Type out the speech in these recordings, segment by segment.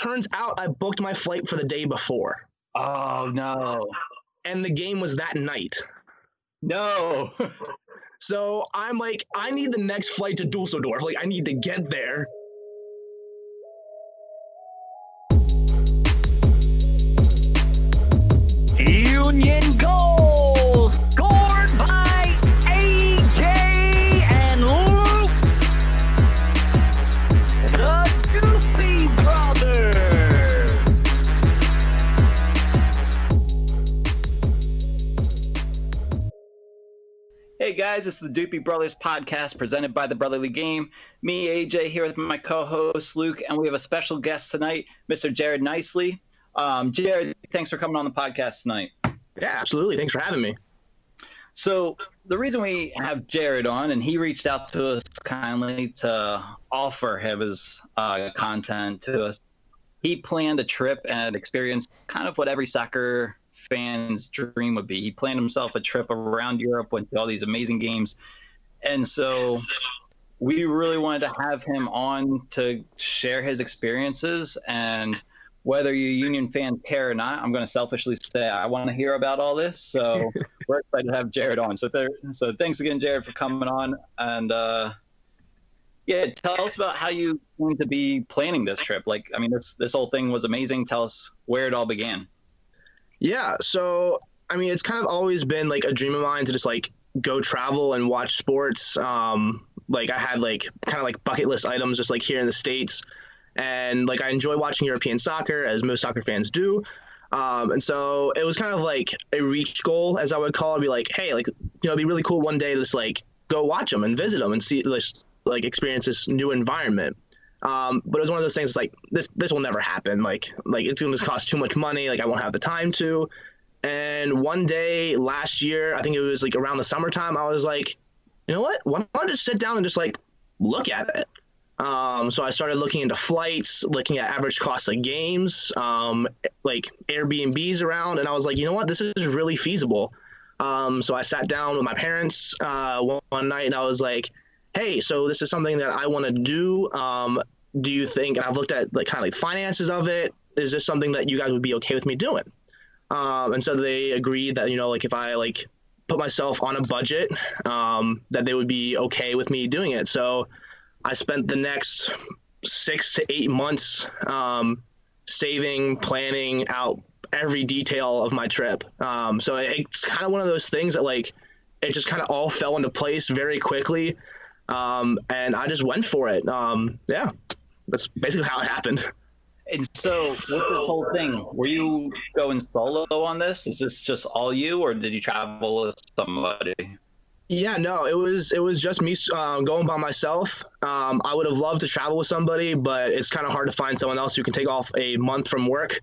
turns out I booked my flight for the day before. Oh no. And the game was that night. No. so I'm like, I need the next flight to Dusseldorf. Like, I need to get there. Guys, it's the Doopy Brothers podcast presented by the Brotherly Game. Me, AJ, here with my co-host Luke, and we have a special guest tonight, Mr. Jared Nicely. Um, Jared, thanks for coming on the podcast tonight. Yeah, absolutely. Thanks for having me. So the reason we have Jared on, and he reached out to us kindly to offer his uh, content to us. He planned a trip and experienced kind of what every soccer fan's dream would be. He planned himself a trip around Europe, went to all these amazing games, and so we really wanted to have him on to share his experiences and whether you Union fans care or not, I'm going to selfishly say I want to hear about all this. So we're excited to have Jared on. So there, so thanks again, Jared, for coming on. And uh, yeah, tell us about how you going to be planning this trip. Like, I mean, this this whole thing was amazing. Tell us where it all began. Yeah, so I mean, it's kind of always been like a dream of mine to just like go travel and watch sports. Um, like I had like kind of like bucket list items just like here in the states and like I enjoy watching European soccer as most soccer fans do. Um, and so it was kind of like a reach goal, as I would call it. Be like, hey, like you know, it'd be really cool one day to just like go watch them and visit them and see like experience this new environment. Um, but it was one of those things like this this will never happen. Like like it's going to cost too much money. Like I won't have the time to. And one day last year, I think it was like around the summertime, I was like, you know what? Why don't I just sit down and just like look at it? Um, so I started looking into flights, looking at average costs of games, um, like Airbnbs around, and I was like, you know what, this is really feasible. Um, so I sat down with my parents uh, one, one, night, and I was like, hey, so this is something that I want to do. Um, do you think? And I've looked at like kind of like finances of it. Is this something that you guys would be okay with me doing? Um, and so they agreed that you know, like if I like put myself on a budget, um, that they would be okay with me doing it. So I spent the next six to eight months um, saving, planning out every detail of my trip. Um, so it's kind of one of those things that like it just kind of all fell into place very quickly, um, and I just went for it. Um, yeah, that's basically how it happened. And so, with this whole thing, were you going solo on this? Is this just all you, or did you travel with somebody? Yeah, no, it was it was just me um, going by myself. Um, I would have loved to travel with somebody, but it's kind of hard to find someone else who can take off a month from work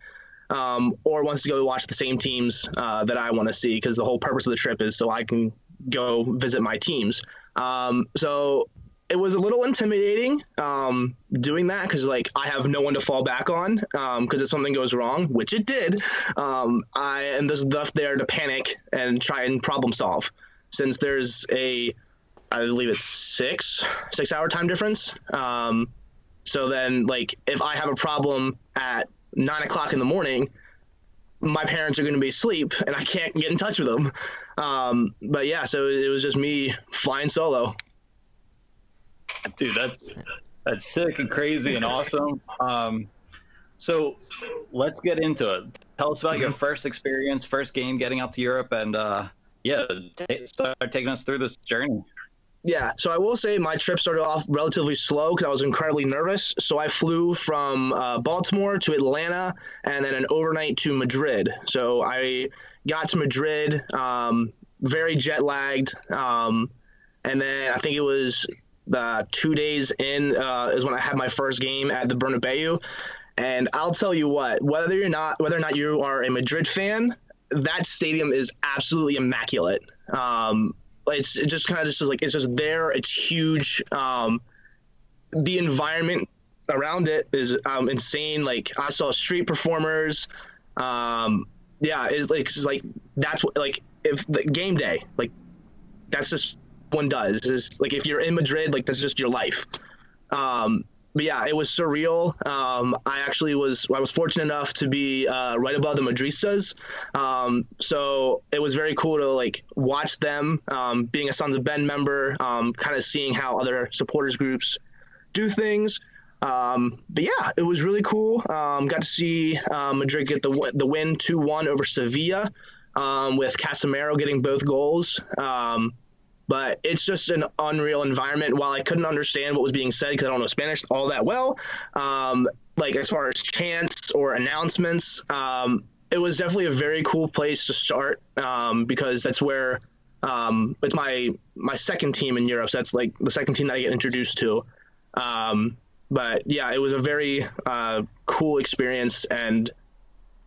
um, or wants to go watch the same teams uh, that I want to see because the whole purpose of the trip is so I can go visit my teams. Um, so it was a little intimidating um, doing that because like I have no one to fall back on because um, if something goes wrong, which it did, um, I am just left there to panic and try and problem solve since there's a I believe it's six six hour time difference. Um, so then like if I have a problem at nine o'clock in the morning, my parents are going to be asleep and I can't get in touch with them. Um, but yeah, so it was just me flying solo. Dude, that's that's sick and crazy and awesome. Um, so let's get into it. Tell us about your mm-hmm. first experience, first game getting out to Europe, and uh, yeah, t- start taking us through this journey. Yeah, so I will say my trip started off relatively slow because I was incredibly nervous. So I flew from uh, Baltimore to Atlanta and then an overnight to Madrid. So I got to Madrid, um, very jet lagged. Um, and then I think it was the two days in uh, is when I had my first game at the Bernabeu. And I'll tell you what, whether you're not, whether or not you are a Madrid fan, that stadium is absolutely immaculate. Um, it's it just kind of just like it's just there. It's huge. Um, the environment around it is um, insane. Like I saw street performers. Um, yeah, it's like it's like that's what like if the game day like that's just one does is like if you're in Madrid like that's just your life. Um, but yeah, it was surreal. Um, I actually was I was fortunate enough to be uh, right above the Madristas, um, so it was very cool to like watch them. Um, being a Sons of Ben member, um, kind of seeing how other supporters groups do things. Um, but yeah, it was really cool. Um, got to see uh, Madrid get the the win two one over Sevilla, with Casemiro getting both goals. But it's just an unreal environment. While I couldn't understand what was being said because I don't know Spanish all that well, um, like as far as chants or announcements, um, it was definitely a very cool place to start um, because that's where um, it's my my second team in Europe. So that's like the second team that I get introduced to. Um, but yeah, it was a very uh, cool experience and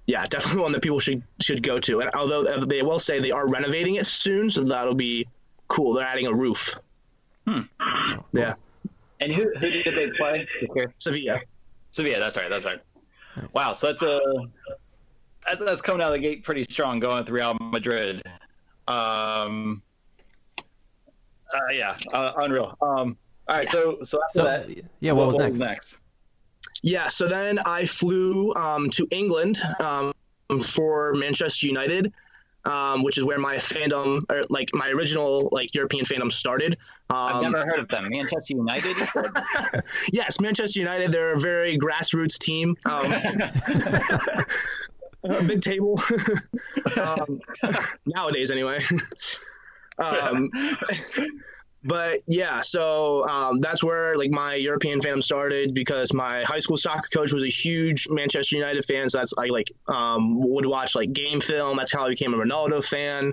yeah, definitely one that people should should go to. And although uh, they will say they are renovating it soon, so that'll be cool. They're adding a roof. Hmm. Yeah, And who, who did they play? Sevilla. Sevilla. That's right. That's right. Wow. So that's a that's, that's coming out of the gate pretty strong, going with Real Madrid. Um. Uh, yeah. Uh, unreal. Um. All right. So so after So that, yeah, what, was next? next? Yeah, so then I flew um, to England um, for Manchester United, um, which is where my fandom, or like my original like European fandom started. Um, I've never heard of them. Manchester United. Yes, Manchester United. They're a very grassroots team. Um, a big table um, nowadays, anyway. But yeah, so um, that's where like my European fandom started because my high school soccer coach was a huge Manchester United fan. So that's I like um, would watch like game film. That's how I became a Ronaldo fan.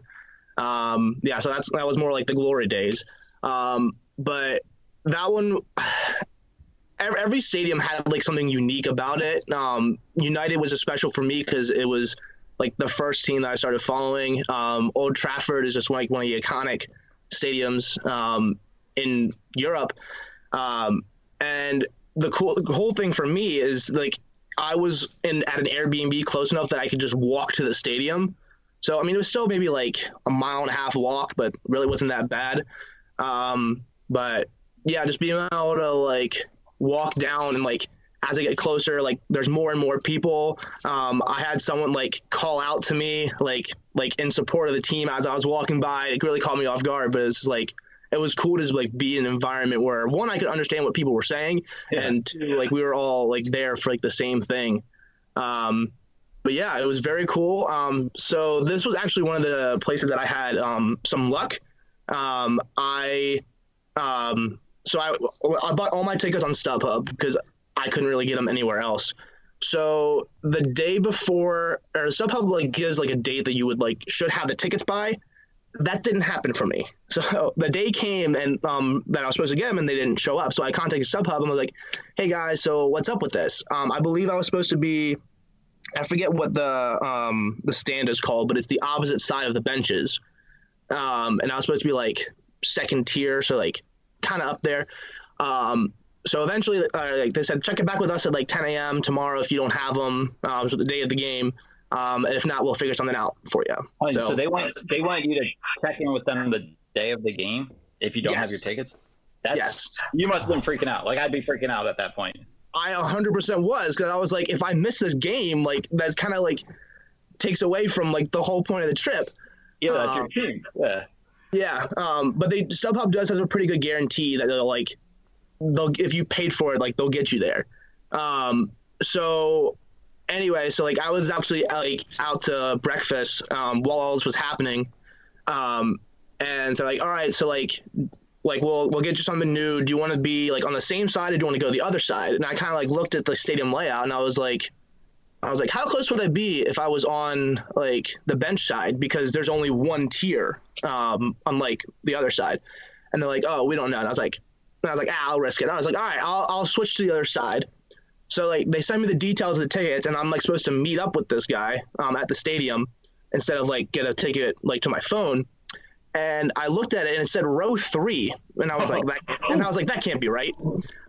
Um, yeah, so that's that was more like the glory days. Um, but that one every, every stadium had like something unique about it. Um, United was a special for me because it was like the first team that I started following. Um, Old Trafford is just like one of the iconic stadiums um, in Europe, um, and the cool the whole thing for me is like I was in at an Airbnb close enough that I could just walk to the stadium. So I mean, it was still maybe like a mile and a half walk, but really wasn't that bad. Um, but yeah, just being able to like walk down and like as I get closer, like there's more and more people. Um, I had someone like call out to me, like like in support of the team as I was walking by. It really caught me off guard, but it's like it was cool to like be in an environment where one I could understand what people were saying, Yeah. and two like we were all like there for like the same thing. Um, but yeah, it was very cool. Um, so this was actually one of the places that I had um, some luck. Um, I um, so I, I bought all my tickets on StubHub because I couldn't really get them anywhere else. So the day before, or StubHub like gives like a date that you would like should have the tickets by. That didn't happen for me. So the day came and um, that I was supposed to get them and they didn't show up. So I contacted StubHub and was like, "Hey guys, so what's up with this?" Um, I believe I was supposed to be, I forget what the um, the stand is called, but it's the opposite side of the benches. Um, and I was supposed to be like second tier, so like kind of up there. Um, so eventually, uh, like they said, check it back with us at like 10 a.m. tomorrow if you don't have them. Um, so the day of the game. Um, and if not, we'll figure something out for you. Oh, so, they want they want you to check in with them the day of the game if you don't have your tickets. That's Yes. you must have been freaking out. Like I'd be freaking out at that point. I 100% was because I was like, if I miss this game, like that's kind of like takes away from like the whole point of the trip. Yeah, that's your Um, team. Yeah. Yeah, um, but they StubHub does have a pretty good guarantee that they'll like they'll if you paid for it, like they'll get you there. Um, so anyway, so like I was actually like out to breakfast um, while all this was happening, um, and so like all right, so like like we'll we'll get you something new. Do you want to be like on the same side or do you want to go the other side? And I kind of like looked at the stadium layout and I was like. I was like, how close would I be if I was on like the bench side? Because there's only one tier, um, unlike the other side. And they're like, oh, we don't know. And I was like, and I was like, ah, I'll risk it. I was like, all right, I'll, I'll switch to the other side. So like they send me the details of the tickets, and I'm like supposed to meet up with this guy um, at the stadium instead of like get a ticket like to my phone. And I looked at it and it said row three, and I was like, that, and I was like, that can't be right.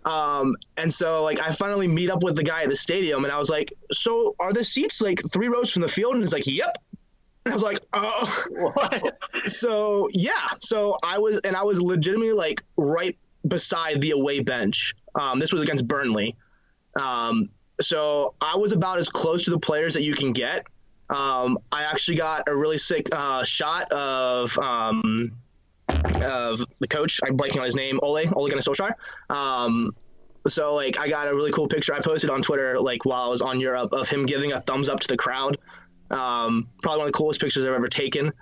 Um, and so like I finally meet up with the guy at the stadium, and I was like, so are the seats like three rows from the field? And he's like, yep. And I was like, oh. What? So yeah, so I was, and I was legitimately like right beside the away bench. Um, this was against Burnley. Um, so I was about as close to the players that you can get. Um, I actually got a really sick uh, shot of um, of the coach. I'm blanking on his name, Ole Ole Gunnar Solskjaer. Um, so like I got a really cool picture I posted on Twitter like while I was on Europe of him giving a thumbs up to the crowd. Um, probably one of the coolest pictures I've ever taken.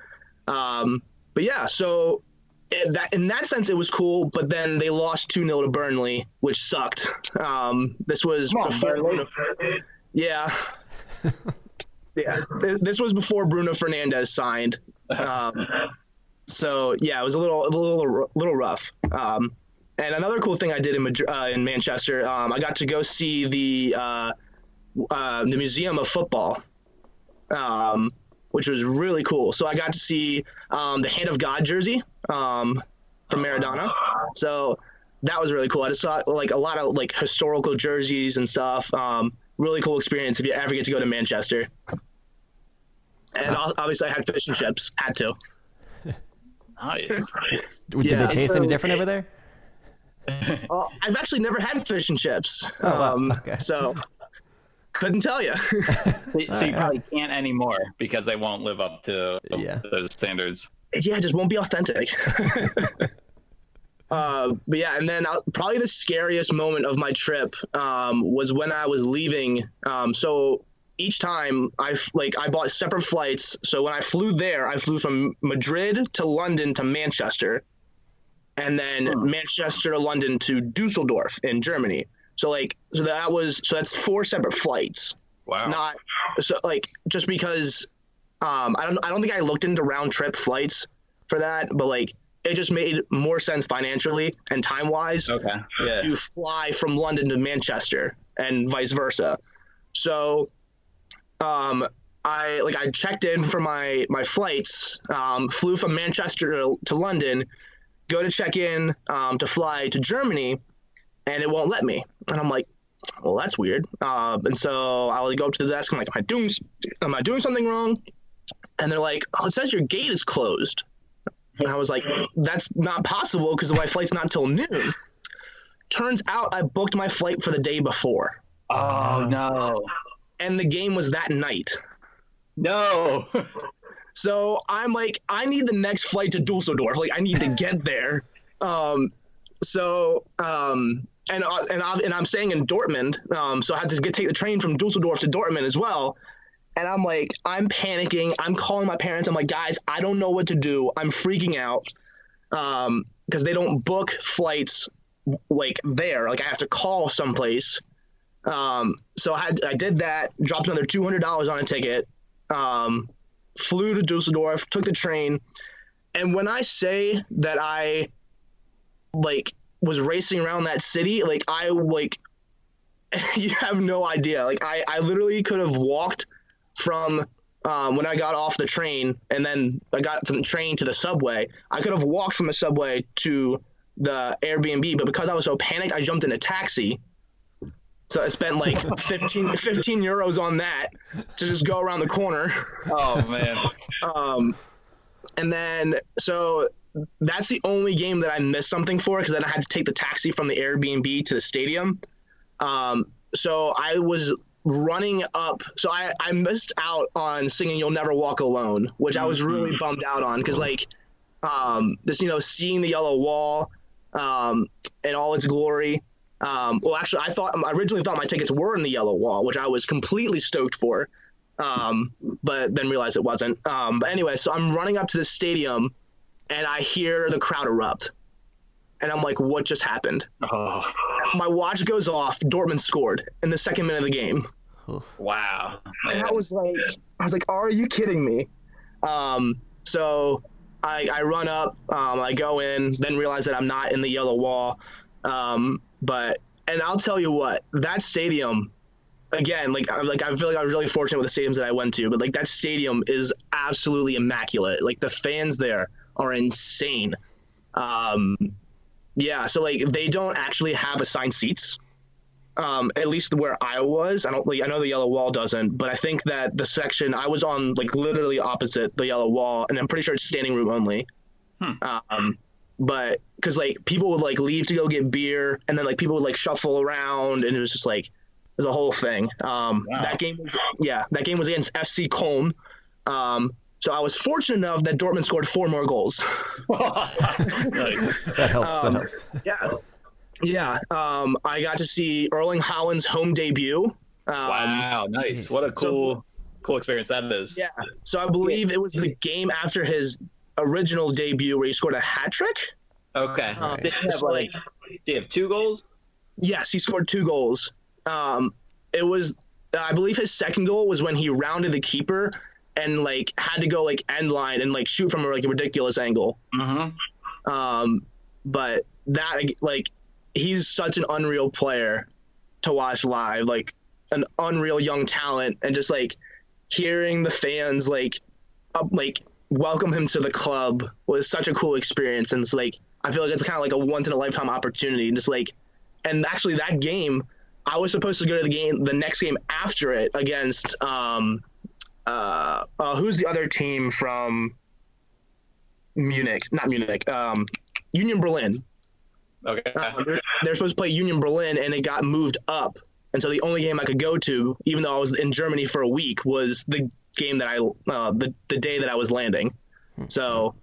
Um, but yeah, so that in that sense it was cool. But then they lost two 0 to Burnley, which sucked. Um, this was on, before Bruno, yeah. Yeah, this was before Bruno Fernandes signed. Um, so yeah, it was a little, a little, little rough. Um, and another cool thing I did in Madri- uh, in Manchester, um, I got to go see the uh, uh, the Museum of Football, um, which was really cool. So I got to see um, the Hand of God jersey um, from Maradona. So that was really cool. I just saw like a lot of like historical jerseys and stuff. Um, really cool experience if you ever get to go to Manchester. And ob- obviously, I had fish and chips. Had to. Nice. Did Yeah, they taste so- any different over there? Well, I've actually never had fish and chips. Oh, wow. um, Okay. So couldn't tell you. so you Alright. probably can't anymore because they won't live up to Yeah. those standards. Yeah, it just won't be authentic. uh, but yeah, and then uh, probably the scariest moment of my trip um, was when I was leaving. Um, so each time I like I bought separate flights. So when I flew there, I flew from Madrid to London to Manchester, and then Manchester to London to Dusseldorf in Germany. So like so that was so that's four separate flights Wow. not so like just because um I don't I don't think I looked into round trip flights for that, but like it just made more sense financially and time wise Okay. Yeah. to fly from London to Manchester and vice versa. So um I like I checked in for my my flights, um, flew from Manchester to, to London, go to check in um, to fly to Germany, and it won't let me. And I'm like, well, that's weird. Uh, and so I would go up to the desk. I'm like, am I doing am I doing something wrong? And they're like, oh, it says your gate is closed. And I was like, that's not possible because my flight's not till noon. Turns out I booked my flight for the day before, Oh no. and the game was that night. No. So I'm like, I need the next flight to Dusseldorf. Like, I need to get there. Um, so um, and uh, and I'm and I'm staying in Dortmund. Um, so I had to get take the train from Dusseldorf to Dortmund as well. And I'm like, I'm panicking. I'm calling my parents. I'm like, guys, I don't know what to do. I'm freaking out um, because they don't book flights like there. Like I have to call someplace. Um, so I, I did that. Dropped another two hundred dollars on a ticket. Um, flew to Dusseldorf. Took the train. And when I say that I like was racing around that city, like I like you have no idea. Like I, I literally could have walked from um, when I got off the train and then I got from the train to the subway. I could have walked from the subway to the Airbnb, but because I was so panicked, I jumped in a taxi. So I spent like 15, 15 euros on that to just go around the corner. Oh man. Um, and then so that's the only game that I missed something for because then I had to take the taxi from the Airbnb to the stadium. Um, so I was running up. So I, I missed out on singing "You'll Never Walk Alone," which I was really bummed out on because like um, this, you know, seeing the yellow wall um, in all its glory. Um, well, actually, I thought I originally thought my tickets were in the yellow wall, which I was completely stoked for um, but then realized it wasn't. Um, but anyway, so I'm running up to the stadium, and I hear the crowd erupt, and I'm like, "What just happened?" Oh. My watch goes off. Dortmund scored in the second minute of the game, Wow. and I was like, "I was like, are you kidding me?" Um, so I, I run up, um, I go in, then realize that I'm not in the yellow wall. Um, but and I'll tell you what, that stadium again, like I like I feel like I was really fortunate with the stadiums that I went to, but like that stadium is absolutely immaculate. Like the fans there are insane. Um, yeah, so like they don't actually have assigned seats. Um, at least where I was, I don't like I know the yellow wall doesn't, but I think that the section I was on like literally opposite the yellow wall, and I'm pretty sure it's standing room only. Um, but because like people would like leave to go get beer, and then like people would like shuffle around, and it was just like it was a whole thing. Um, Wow. That game, was, yeah, that game was against FC Köln. Um, so I was fortunate enough that Dortmund scored four more goals. That helps. Um, that helps. yeah, yeah. Um, I got to see Erling Haaland's home debut. Um, wow, nice. What a cool, cool experience that is. Yeah. So I believe it was the game after his original debut where he scored a hat trick. Okay. Um, Did he have so, like? Did he have two goals? Yes, he scored two goals. Um, it was, I believe, his second goal was when he rounded the keeper and like had to go like end line and like shoot from a, like a ridiculous angle. Mm-hmm. Um, but that like he's such an unreal player to watch live, like an unreal young talent, and just like hearing the fans like up, like welcome him to the club was such a cool experience, and it's like I feel like it's kind of like a once in a lifetime opportunity, and just like, and actually that game. I was supposed to go to the game, the next game after it against, um, uh, uh, who's the other team from Munich? Not Munich. Um, Union Berlin. Okay. Um, they're, they're supposed to play Union Berlin, and it got moved up. And so the only game I could go to, even though I was in Germany for a week, was the game that I uh, the the day that I was landing. So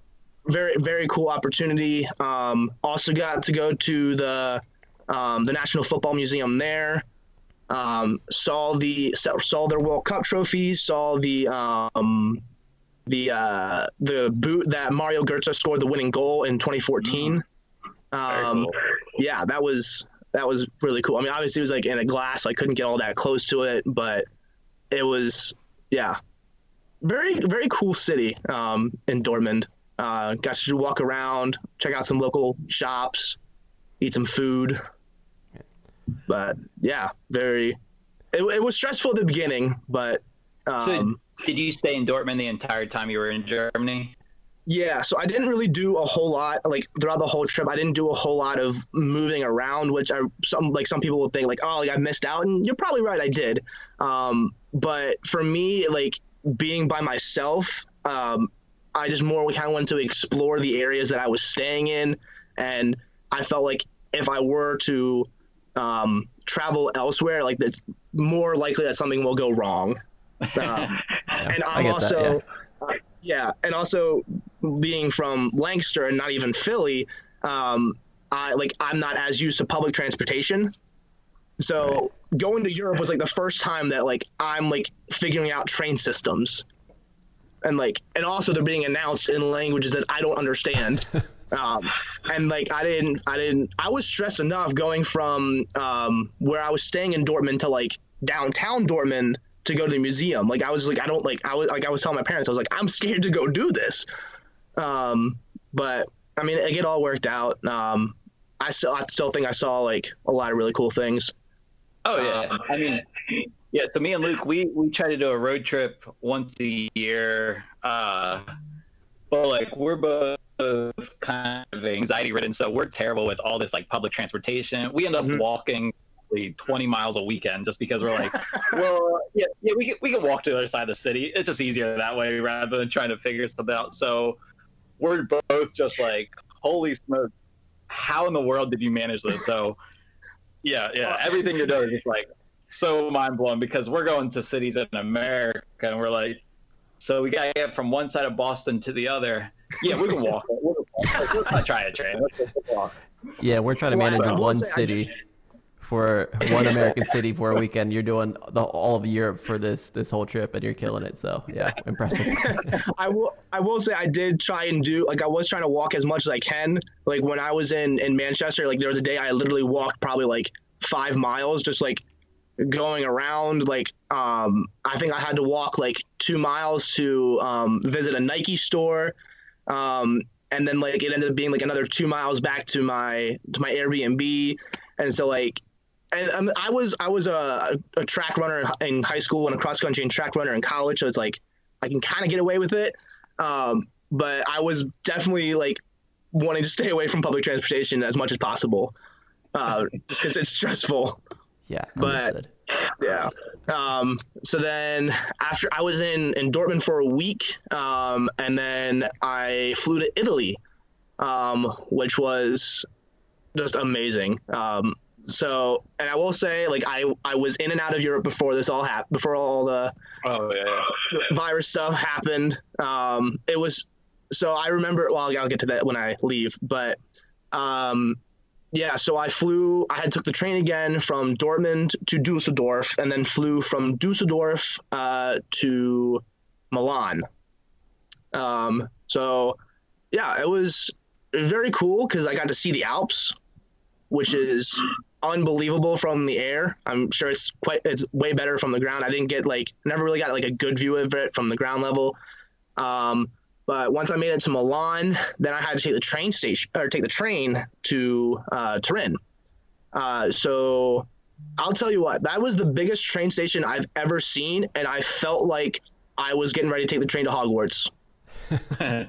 very very cool opportunity. Um, also got to go to the um, the National Football Museum there. Um, saw the saw, saw their World Cup trophies. Saw the um, the uh, the boot that Mario Götze scored the winning goal in 2014. Um, cool. yeah, that was that was really cool. I mean, obviously it was like in a glass, so I couldn't get all that close to it, but it was yeah, very very cool city um, in Dortmund. Uh, got to walk around, check out some local shops, eat some food. But yeah, very. It, it was stressful at the beginning, but So, um, did you stay in Dortmund the entire time you were in Germany? Yeah, so I didn't really do a whole lot like throughout the whole trip. I didn't do a whole lot of moving around, which I some like some people would think like, oh, like I missed out, and you're probably right, I did. Um, but for me, like being by myself, um, I just more kind of wanted to explore the areas that I was staying in, and I felt like if I were to um, travel elsewhere, like it's more likely that something will go wrong. Um, Yeah, and I I'm get that, also uh, yeah, and also being from Lancaster and not even Philly, um, I like I'm not as used to public transportation. So going to Europe was like the first time that like I'm like figuring out train systems, and like and also they're being announced in languages that I don't understand. um, and like I didn't, I didn't, I was stressed enough going from um, where I was staying in Dortmund to like downtown Dortmund to go to the museum. Like I was like, I don't like, I was like, I was telling my parents, I was like, I'm scared to go do this. Um, but I mean, like, it all worked out. Um, I still, I still think I saw like a lot of really cool things. Oh yeah. Um, I mean, yeah. So me and Luke, we we try to do a road trip once a year. Uh, but like we're both kind of anxiety ridden, so we're terrible with all this like public transportation. We end up Mhm. walking like, 20 miles a weekend just because we're like, well, yeah, yeah, we can, we can walk to the other side of the city. It's just easier that way rather than trying to figure something out. So we're both just like, holy smoke, how in the world did you manage this? So yeah, yeah, everything you're doing is just like so mind blowing because we're going to cities in America and we're like, so we gotta get from one side of Boston to the other. Yeah, we can walk. We'll- Let's not try a train. Let's just walk. Yeah, we're trying to manage I will one say I city for one American city for a weekend. You're doing the all of Europe for this this whole trip, and you're killing it. So yeah, impressive. I will I will say I did try and do like I was trying to walk as much as I can. Like when I was in in Manchester, like there was a day I literally walked probably like five miles, just like going around. Like um, I think I had to walk like two miles to um, visit a Nike store, um, and then like it ended up being like another two miles back to my to my Airbnb, and so like. And um, I was I was a, a track runner in high school and a cross country and track runner in college, so it's like I can kind of get away with it. Um, but I was definitely like wanting to stay away from public transportation as much as possible, uh, just because it's stressful. Yeah, But- understood. Yeah. Um, so then after I was in, in Dortmund for a week, um, and then I flew to Italy um, which was just amazing. Um, so, and I will say, like I I was in and out of Europe before this all happened, before all the Oh yeah. yeah. virus stuff happened. Um, it was so I remember. Well, I'll get to that when I leave, but um, yeah. So I flew. I had took the train again from Dortmund to Dusseldorf, and then flew from Dusseldorf uh, to Milan. Um, so yeah, it was very cool because I got to see the Alps, which is unbelievable from the air. I'm sure it's quite it's way better from the ground. I didn't get like never really got like a good view of it from the ground level. Um, but once I made it to Milan, then I had to take the train station or take the train to uh, Turin. Uh, so I'll tell you what, that was the biggest train station I've ever seen, and I felt like I was getting ready to take the train to Hogwarts.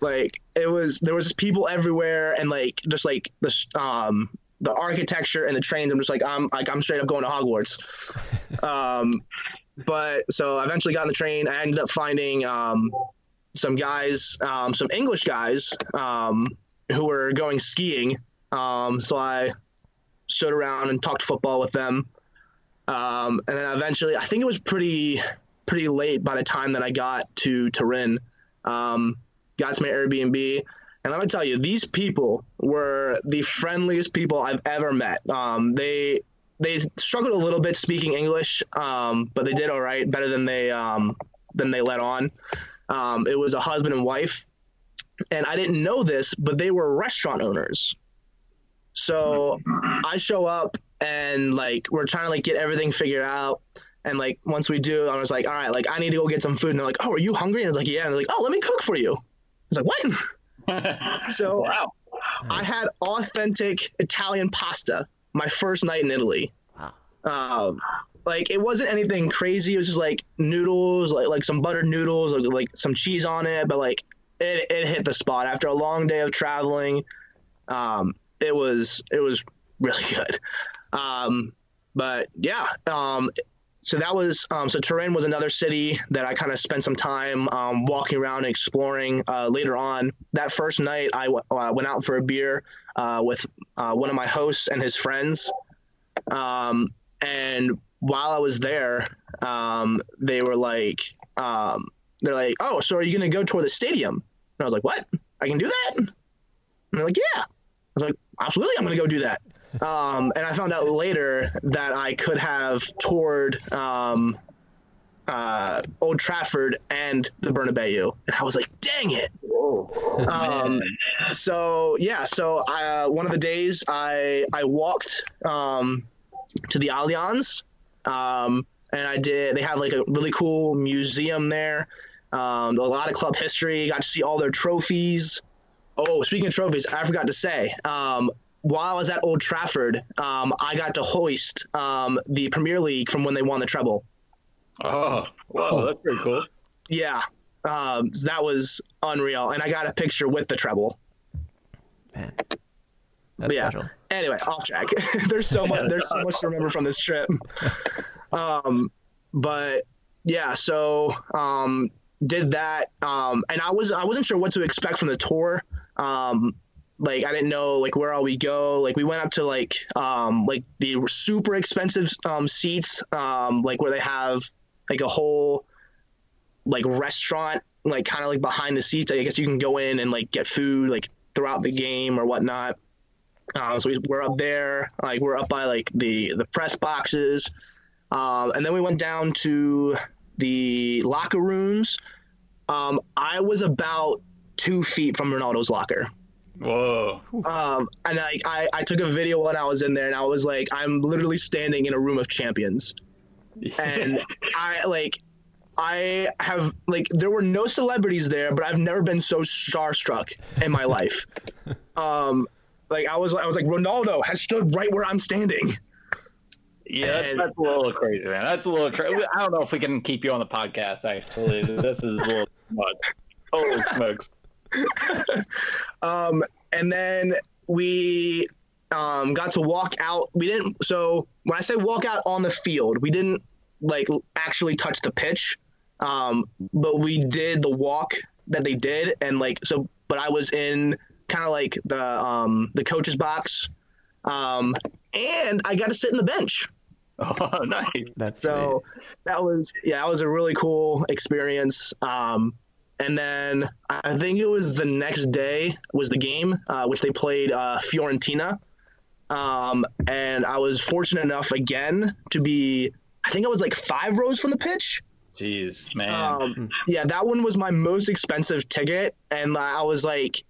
like it was there was people everywhere and like just like the um the architecture and the trains i'm just like i'm like i'm straight up going to hogwarts. Um but so i eventually got on the train. I ended up finding um some guys um some english guys um who were going skiing. Um so i stood around and talked football with them. Um and then eventually i think it was pretty pretty late by the time that i got to turin. Um got to my Airbnb. And let me tell you, these people were the friendliest people I've ever met. Um, they they struggled a little bit speaking English, um, but they did all right, better than they um, than they let on. Um, it was a husband and wife, and I didn't know this, but they were restaurant owners. So I show up and like we're trying to like get everything figured out. And like once we do, I was like, all right, like I need to go get some food. And they're like, oh, are you hungry? And I was like, yeah. And they're like, oh, let me cook for you. I was like, what? so Wow. I had authentic Italian pasta my first night in Italy. Wow. Um, like it wasn't anything crazy. It was just like noodles, like like some buttered noodles, like, like some cheese on it. But like it, it hit the spot after a long day of traveling. Um, it was it was really good. Um, but yeah, um, so that was um, so Turin was another city that I kind of spent some time um, walking around and exploring. Uh, later on that first night, I w- uh, went out for a beer uh, with uh, one of my hosts and his friends. Um, and while I was there, um, they were like, um, they're like, "Oh, so are you gonna go tour the stadium?" And I was like, "What? I can do that?" And they're like, "Yeah." I was like, "Absolutely, I'm gonna go do that." Um, and I found out later that I could have toured um, uh, Old Trafford and the Bernabeu, and I was like, "Dang it!" Um, so yeah, so uh, one of the days I I walked um, to the Allianz, um, and I did. They have like a really cool museum there. Um, a lot of club history. Got to see all their trophies. Oh, speaking of trophies, I forgot to say. Um, while I was at Old Trafford, um, I got to hoist um, the Premier League from when they won the treble. Oh, wow, that's pretty cool. Yeah, um, so that was unreal, and I got a picture with the treble. Man. That's yeah. special. Anyway, off track. there's so much. There's so much to remember from this trip. Um, but yeah, so um, did that, um, and I was I wasn't sure what to expect from the tour. Um, like I didn't know like where all we go. Like we went up to like um, like the super expensive um, seats, um, like where they have like a whole like restaurant, like kind of like behind the seats. I guess you can go in and like get food like throughout the game or whatnot. Um, so we, we're up there, like we're up by like the the press boxes, um, and then we went down to the locker rooms. Um, I was about two feet from Ronaldo's locker. Whoa. Um, and I, I, I took a video when I was in there, and I was like, I'm literally standing in a room of champions, and I like, I have like, there were no celebrities there, but I've never been so starstruck in my life. um, like I was, I was like, Ronaldo has stood right where I'm standing. Yeah, that's, that's a little crazy, man. That's a little crazy. I don't know if we can keep you on the podcast. Actually, this is a little too much. Holy smokes! Um, and then we um, got to walk out. We didn't. So when I say walk out on the field, we didn't like actually touch the pitch, um, but we did the walk that they did, and like so but I was in kind of like the um, the coach's box, um, and I got to sit in the bench. Oh, nice. That's So that was yeah, that was a really cool experience. Um, and then I think it was the next day was the game, uh, which they played uh, Fiorentina. Um, and I was fortunate enough again to be, I think I was like five rows from the pitch. Jeez, man. Um, yeah, that one was my most expensive ticket, and I was like,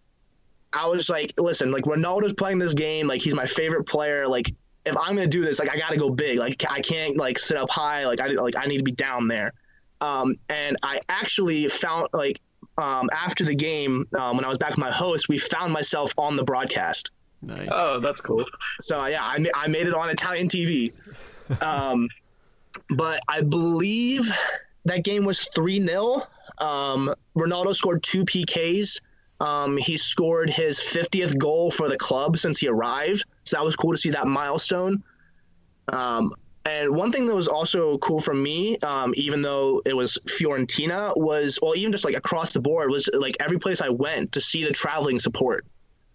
I was like, listen, like Ronaldo's playing this game, like he's my favorite player. Like if I'm gonna do this, like I gotta go big. Like I can't like sit up high. Like I like I need to be down there. Um, and I actually found like um, after the game um, when I was back with my host, we found myself on the broadcast. nice. oh, that's cool. So yeah, I, ma- I made it on Italian TV. Um, but I believe that game was 3 0. Um, Ronaldo scored two PKs. Um, he scored his 50th goal for the club since he arrived. So that was cool to see that milestone. Um, and one thing that was also cool for me, um, even though it was Fiorentina, was, well, even just like across the board, was like every place I went to see the traveling support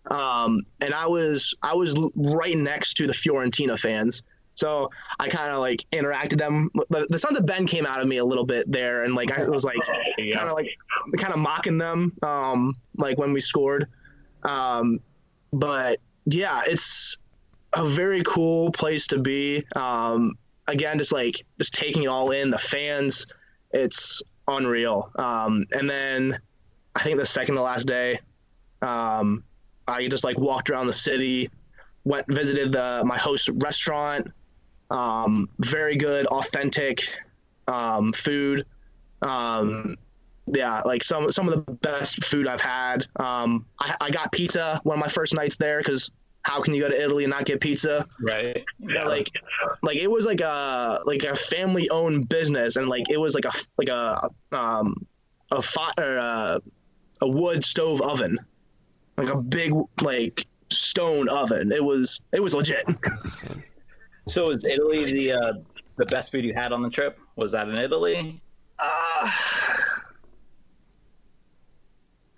um, and I was I was right next to the Fiorentina fans, so I kind of like interacted them. The, the Sons of Ben came out of me a little bit there, and like I was like kind of like kind of mocking them, um, like when we scored. Um, but yeah, it's a very cool place to be. Um, again, just like just taking it all in, the fans, it's unreal. Um, and then I think the second to last day, um, I just like walked around the city, went visited the my host restaurant. Um, very good, authentic um, food. Um, yeah, like some some of the best food I've had. Um, I, I got pizza one of my first nights there because how can you go to Italy and not get pizza? Right. Yeah, like like it was like a like a family owned business and like it was like a like a um a fi- or a, a wood stove oven like a big like stone oven it was it was legit So is Italy the uh, the best food you had on the trip? Was that in Italy? uh,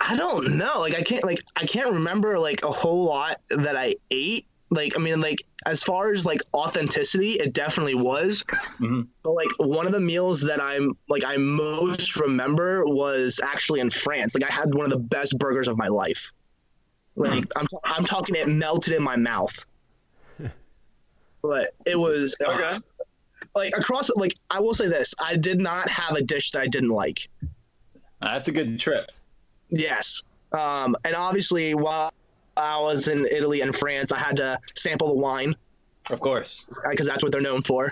i don't know. Like i can't like i can't remember like a whole lot that i ate. Like i mean like as far as like authenticity it definitely was. Mhm. but like one of the meals that i'm like i most remember was actually in france. Like i had one of the best burgers of my life. Like i'm, I'm talking it melted in my mouth. But it was Okay. like across like i will say this. I did not have a dish that i didn't like. That's a good trip. Yes. Um, and obviously, while I was in Italy and France, I had to sample the wine Of course. because that's what they're known for.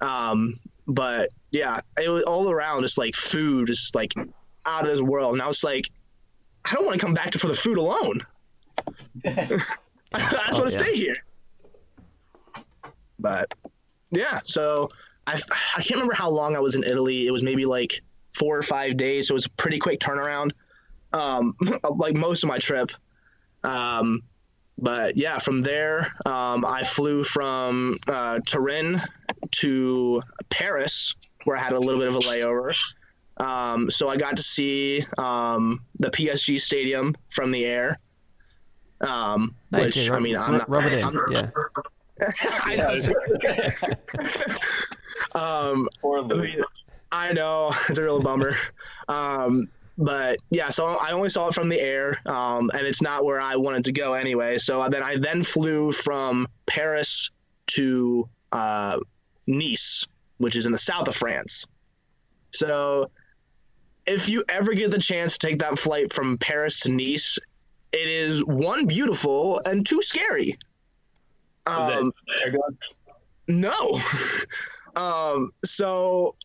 Um, but yeah, it was all around just like food, just like out of this world. And I was like, I don't want to come back to for the food alone. I just Oh, want to yeah. stay here. But yeah, so I, I can't remember how long I was in Italy. It was maybe like four or five days. So it was a pretty quick turnaround. Um, like most of my trip. Um, but yeah, from there, um, I flew from uh, Turin to Paris, where I had a little bit of a layover. Um, so I got to see um, the PSG stadium from the air. Um, Nice. which yeah, I mean, I'm not, rub it in. I'm- yeah. I know. um, I I know it's a real bummer. Um, but yeah, so I only saw it from the air, um, and it's not where I wanted to go anyway. So then I then flew from Paris to uh, Nice, which is in the south of France. So if you ever get the chance to take that flight from Paris to Nice, it is one beautiful and two scary. Um, it air gun? no. um, so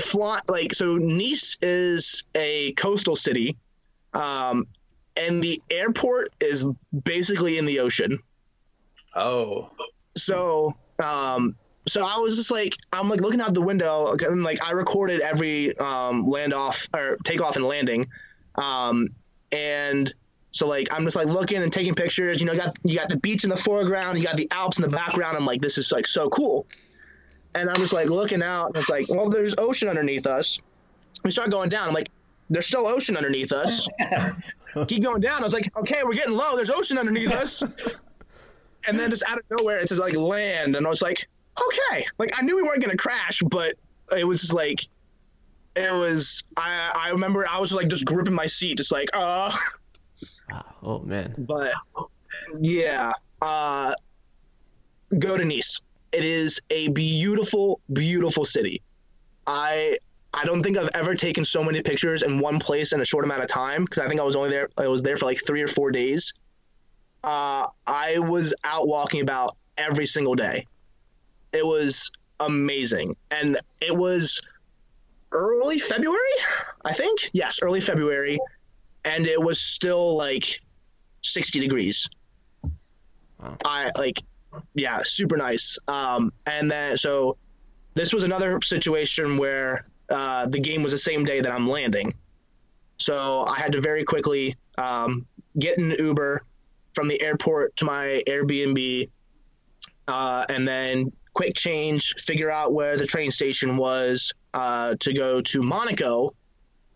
fly like so Nice is a coastal city. Um, and the airport is basically in the ocean. Oh. So um so I was just like I'm like looking out the window and like I recorded every um land off or takeoff and landing. Um and so like I'm just like looking and taking pictures. You know, you got you got the beach in the foreground, you got the Alps in the background. I'm like, this is like so cool. And I'm just like looking out, and it's like, well, there's ocean underneath us. We start going down. I'm like, there's still ocean underneath us. Keep going down. I was like, okay, we're getting low. There's ocean underneath us. and then just out of nowhere, it says like land, and I was like, okay. Like I knew we weren't gonna crash, but it was just like, it was. I I remember I was like just gripping my seat, just like, uh. Oh man. But yeah, uh, go to Nice. It is a beautiful, beautiful city. I I don't think I've ever taken so many pictures in one place in a short amount of time because I think I was only there. I was there for like three or four days. Uh, I was out walking about every single day. It was amazing, and it was early February, I think. Yes, early February, and it was still like 60 degrees. Wow. I like, yeah, super nice. Um, and then so this was another situation where uh, the game was the same day that I'm landing. So I had to very quickly um, get an Uber from the airport to my Airbnb, uh, and then quick change, figure out where the train station was uh, to go to Monaco,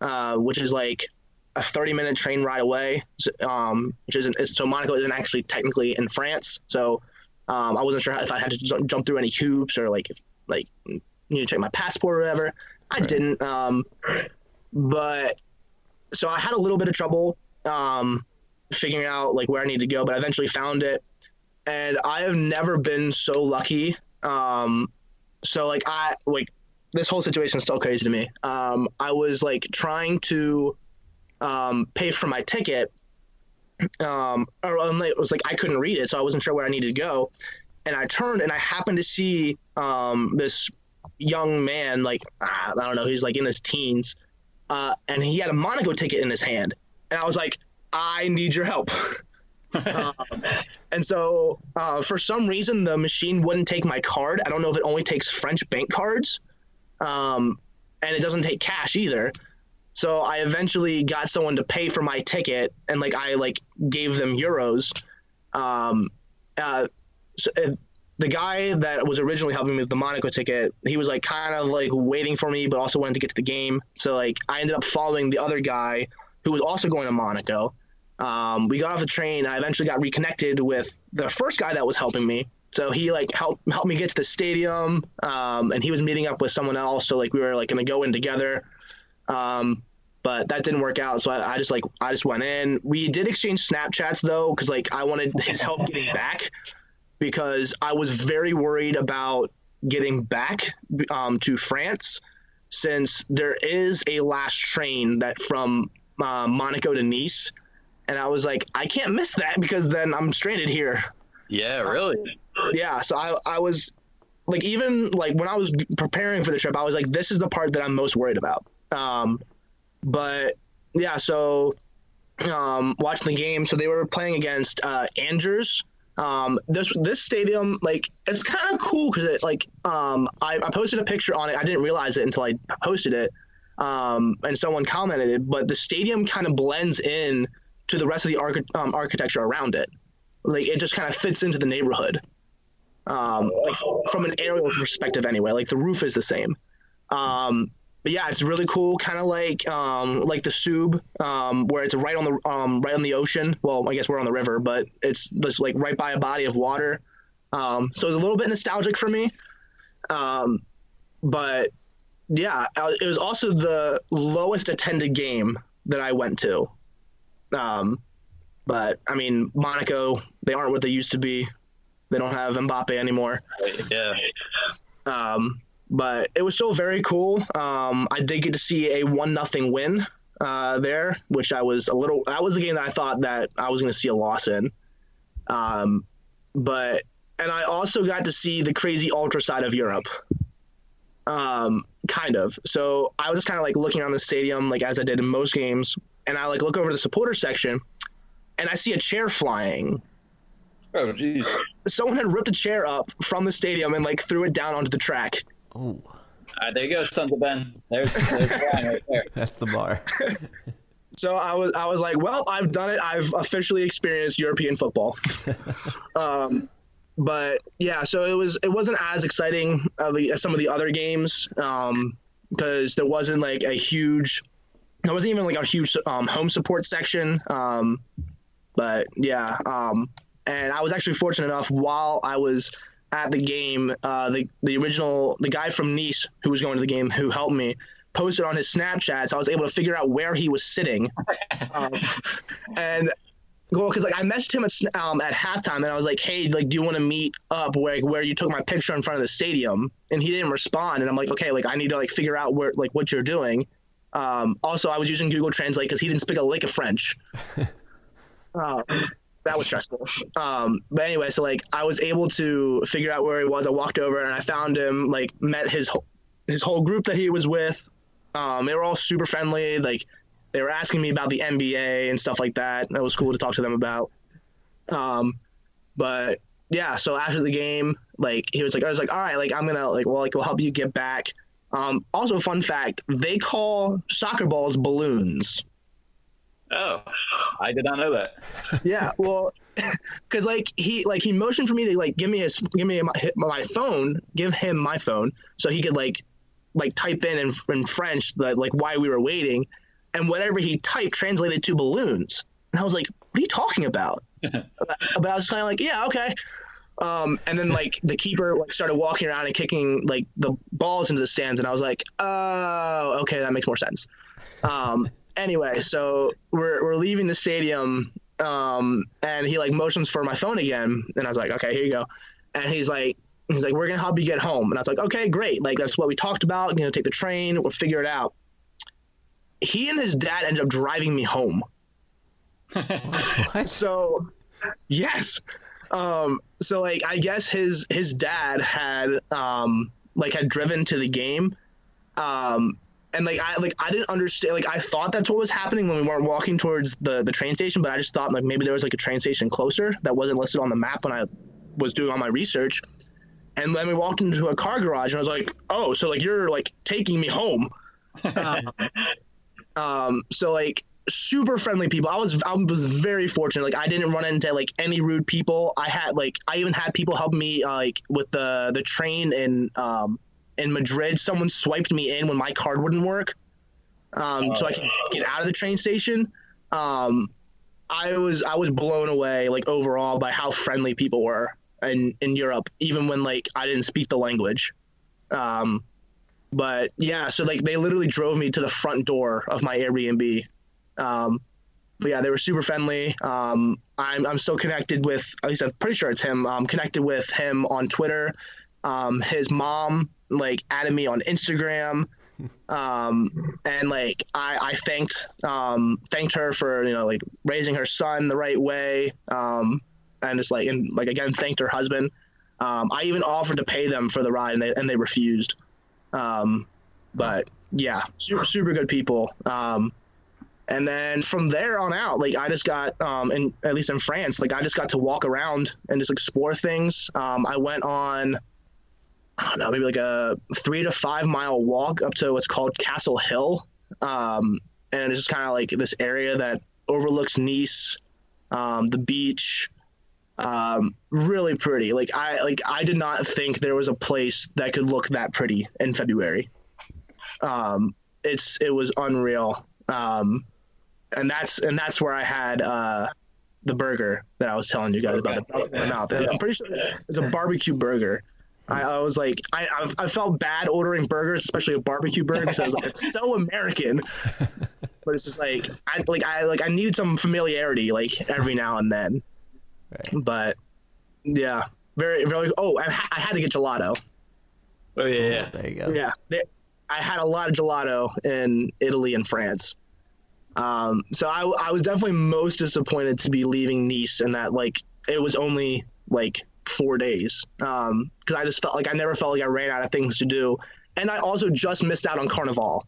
uh, which is like a 30 minute train ride away. Um, which isn't so Monaco isn't actually technically in France. So um, I wasn't sure if I had to ju- jump through any hoops or like if like you need to check my passport or whatever. I didn't. Um, but so I had a little bit of trouble um, figuring out like where I need to go, but I eventually found it. And I have never been so lucky. Um, so like I like this whole situation is still crazy to me. Um, I was like trying to um, pay for my ticket. Um, or um, it was like I couldn't read it, so I wasn't sure where I needed to go. And I turned and I happened to see um, this young man, like ah, I don't know, he's like in his teens, uh, and he had a Monaco ticket in his hand, and I was like, I need your help. um, and so, uh, for some reason, the machine wouldn't take my card. I don't know if it only takes French bank cards, um, and it doesn't take cash either. So I eventually got someone to pay for my ticket, and like I like gave them euros. Um, uh, so, uh, the guy that was originally helping me with the Monaco ticket, he was like kind of like waiting for me, but also wanted to get to the game. So like I ended up following the other guy who was also going to Monaco. Um, we got off the train. I eventually got reconnected with the first guy that was helping me. So he like helped helped me get to the stadium, um, and he was meeting up with someone else. So like we were like gonna go in together, um, but that didn't work out. So I, I just like I just went in. We did exchange Snapchats though, because like I wanted his help getting back, because I was very worried about getting back um, to France, since there is a last train that from uh, Monaco to Nice, and I was like I can't miss that because then I'm stranded here Yeah, really. yeah so i i was like even like when i was preparing for the trip i was like this is the part that i'm most worried about um but yeah so um watching the game so they were playing against uh Angers um this this stadium like it's kind of cool because it like um I, I posted a picture on it i didn't realize it until i posted it um and someone commented it but the stadium kind of blends in to the rest of the archi- um, architecture around it like it just kind of fits into the neighborhood um, like from an aerial perspective anyway. Like the roof is the same. Um, but yeah, it's really cool, kind of like um, like the Sub, um, where it's right on the um, right on the ocean. Well, I guess we're on the river, but it's just like right by a body of water. Um, so it's a little bit nostalgic for me. Um, but yeah, uh, it was also the lowest attended game that I went to. Um, but I mean, Monaco, they aren't what they used to be. They don't have Mbappe anymore. Yeah. Um, but it was still very cool. Um, I did get to see a one nothing win uh, there, which I was a little. That was the game that I thought that I was going to see a loss in. Um, but and I also got to see the crazy ultra side of Europe. Um, kind of. So I was just kind of like looking around the stadium, like as I did in most games, and I like look over the supporter section, and I see a chair flying Oh, jeez. someone had ripped a chair up from the stadium and like threw it down onto the track. Oh, All right, there you go, Sons of Ben. There's, there's Brian right there. that's the bar. So I was I was like, well, I've done it. I've officially experienced European football. um, but yeah, so it was it wasn't as exciting as some of the other games because there wasn't like a huge there wasn't even like a huge um, home support section. Um, but yeah, um, and I was actually fortunate enough while I was at the game, uh, the the original the guy from Nice who was going to the game who helped me posted on his Snapchat, so I was able to figure out where he was sitting. um, and well, because like I messaged him at um, at halftime, and I was like, "Hey, like, do you want to meet up where where you took my picture in front of the stadium?" And he didn't respond, and I'm like, "Okay, like I need to like figure out where like what you're doing." Um, also, I was using Google Translate because he didn't speak a lick of French. uh, that was stressful. Um, but anyway, so like I was able to figure out where he was. I walked over and I found him. Like met his whole his whole group that he was with. Um, they were all super friendly. Like they were asking me about the NBA and stuff like that. That was cool to talk to them about. Um, but yeah, so after the game, like he was like, I was like, all right, like I'm gonna like, well, like we'll help you get back. Um, also, fun fact: they call soccer balls balloons. Oh, I did not know that. yeah, well, because like he like he motioned for me to like give me his give me my, my phone, give him my phone, so he could like like type in in, in French that like why we were waiting, and whatever he typed translated to balloons, and I was like, what are you talking about? but I was kind of like, yeah, okay. Um, and then like the keeper like started walking around and kicking like the balls into the stands, and I was like, oh, okay, that makes more sense. Um, anyway, so we're we're leaving the stadium, um, and he like motions for my phone again, and I was like, okay, here you go. And he's like, he's like, we're gonna help you get home, and I was like, okay, great, like that's what we talked about. You know, take the train, we'll figure it out. He and his dad ended up driving me home. What? So, yes. Um, so like I guess his his dad had um like had driven to the game. Um and like I like I didn't understand like I thought that's what was happening when we weren't walking towards the the train station, but I just thought like maybe there was like a train station closer that wasn't listed on the map when I was doing all my research. And then we walked into a car garage and I was like, "Oh, so like you're like taking me home." um, um, so like super friendly people. I was I was very fortunate. Like I didn't run into like any rude people. I had like I even had people help me uh, like with the the train and um in Madrid. Someone swiped me in when my card wouldn't work, um, so I could get out of the train station. Um, I was I was blown away like overall by how friendly people were in in Europe, even when like I didn't speak the language. Um, but yeah, so like they literally drove me to the front door of my Airbnb. Um, but yeah, they were super friendly. Um, I'm I'm still connected with at least I'm pretty sure it's him. I'm connected with him on Twitter. Um, his mom like added me on Instagram. Um, and like I, I thanked um, thanked her for you know like raising her son the right way. Um, and just like and like again thanked her husband. Um, I even offered to pay them for the ride and they and they refused. Um, but yeah, super super good people. Um, and then from there on out, like I just got um, in at least in France, like I just got to walk around and just explore things. Um, I went on. I don't know, maybe like a three to five mile walk up to what's called Castle Hill. Um, and it's just kind of like this area that overlooks Nice, um, the beach, um, really pretty. Like I like I did not think there was a place that could look that pretty in February. Um, it's it was unreal. Um, and that's and that's where I had uh, the burger that I was telling you guys about. The melt in my mouth. I'm pretty sure it's a barbecue burger. I, I was like, I, I I felt bad ordering burgers, especially a barbecue burger, because I was like, it's so American. but it's just like I like I like I need some familiarity like every now and then. Right. But yeah, very very. Oh, I, ha- I had to get gelato. Oh yeah, yeah. There you go. Yeah, they, I had a lot of gelato in Italy and France. Um, so I, I was definitely most disappointed to be leaving Nice and that like it was only like four days Um because I just felt like I never felt like I ran out of things to do, and I also just missed out on Carnival.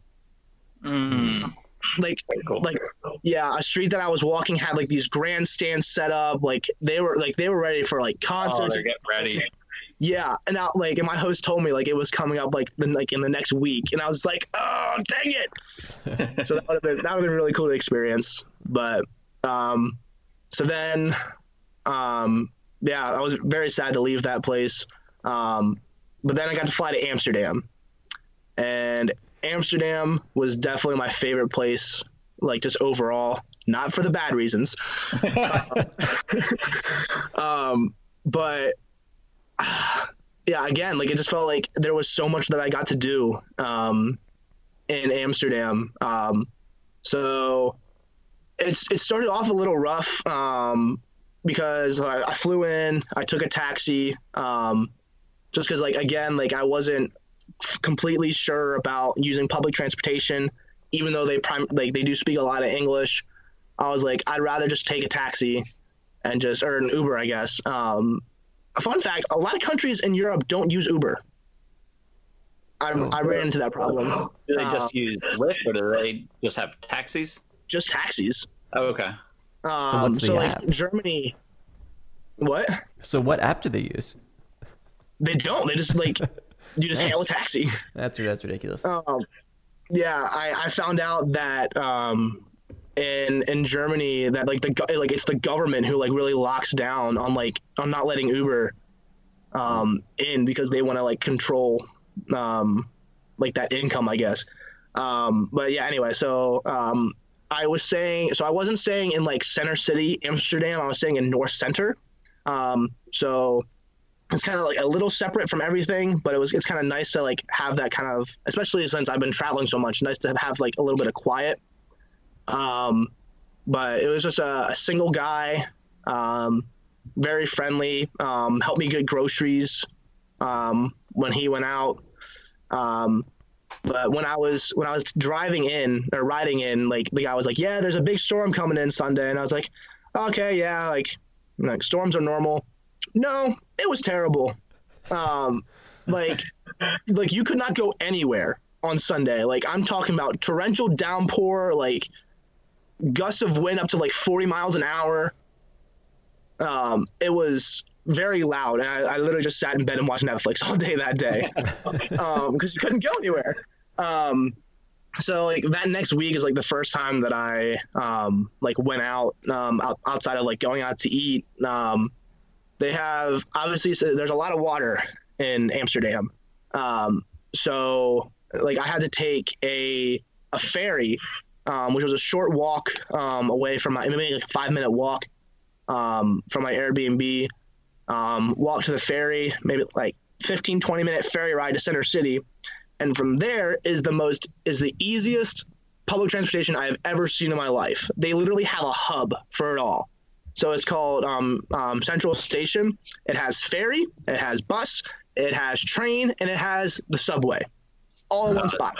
Mm. Like cool. like yeah, a street that I was walking had like these grandstands set up. Like they were like they were ready for like Oh, concerts. they're getting ready. Yeah, and now like and my host told me like it was coming up like the, like in the next week, and I was like, oh dang it! so that would have been that would have been really cool to experience. But um, so then um, yeah, I was very sad to leave that place. Um, but then I got to fly to Amsterdam, and Amsterdam was definitely my favorite place, like just overall, not for the bad reasons. um, but yeah, again, like it just felt like there was so much that I got to do um, in Amsterdam. Um, so it's it started off a little rough um, because I, I flew in, I took a taxi, um, just because like again, like I wasn't f- completely sure about using public transportation, even though they prime like they do speak a lot of English. I was like, I'd rather just take a taxi and just or an Uber, I guess. Um, a fun fact: a lot of countries in Europe don't use Uber. I, Oh. I ran into that problem. Do they Uh, just use Lyft or do they just have taxis? just taxis. Oh, okay. Um, what's the so like? Germany, what? So what app do they use? They don't. They just like you just hail a taxi. That's that's ridiculous. Um, yeah, I, I found out that um, in in Germany that like the like it's the government who like really locks down on like on not letting Uber um, in because they want to like control um, like that income, I guess. Um, but yeah, anyway, so um, I was saying, so I wasn't saying in like center city Amsterdam. I was saying in North Center. Um, so it's kind of like a little separate from everything, but it was it's kind of nice to like have that kind of, especially since I've been traveling so much, nice to have like a little bit of quiet. Um, but it was just a, a single guy, um, very friendly, um, helped me get groceries um, when he went out. Um, but when I was when I was driving in or riding in, like the guy was like, "Yeah, there's a big storm coming in Sunday," and I was like, "Okay, yeah, like like storms are normal." No, it was terrible. Um, like like you could not go anywhere on Sunday. Like I'm talking about torrential downpour, like gusts of wind up to like 40 miles an hour. Um, it was very loud, and I, I literally just sat in bed and watched Netflix all day that day because you couldn't go anywhere. Um, so like that next week is like the first time that I um, like went out, um, out outside of like going out to eat. Um, they have obviously so there's a lot of water in Amsterdam, um, so like I had to take a a ferry, um, which was a short walk um, away from my maybe like a five minute walk um, from my Airbnb. Um, walk to the ferry, maybe like 15 20 minute ferry ride to Center City, and from there is the most is the easiest public transportation I have ever seen in my life. They literally have a hub for it all. So it's called um, um, Central Station. It has ferry, it has bus, it has train, and it has the subway, all in one spot.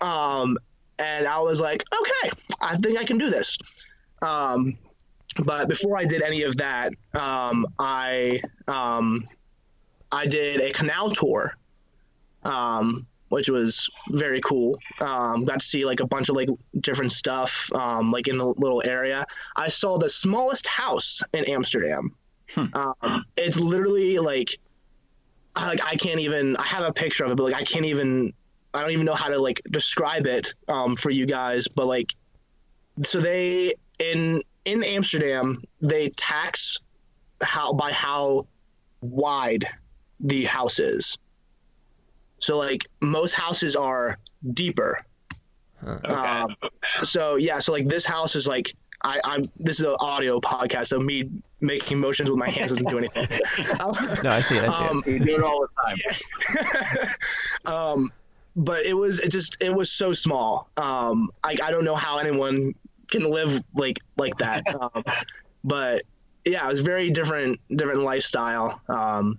Um, and I was like, okay, I think I can do this. Um, but before I did any of that, um, I um, I did a canal tour, um, which was very cool. Um, got to see like a bunch of like different stuff, um, like in the little area. I saw the smallest house in Amsterdam. Um, it's literally like, I- like I can't even. I have a picture of it, but like I can't even. I don't even know how to like describe it um, for you guys. But like, so they in in Amsterdam they tax how by how wide the house is. So like most houses are deeper. Okay. Um, so yeah, so like this house is like I, I'm this is an audio podcast, so me making motions with my hands doesn't do anything. No, I see it. I see Um, you do it all the time. um, but it was it just it was so small. Um, I I don't know how anyone can live like like that. Um, but yeah, it was very different different lifestyle. Um,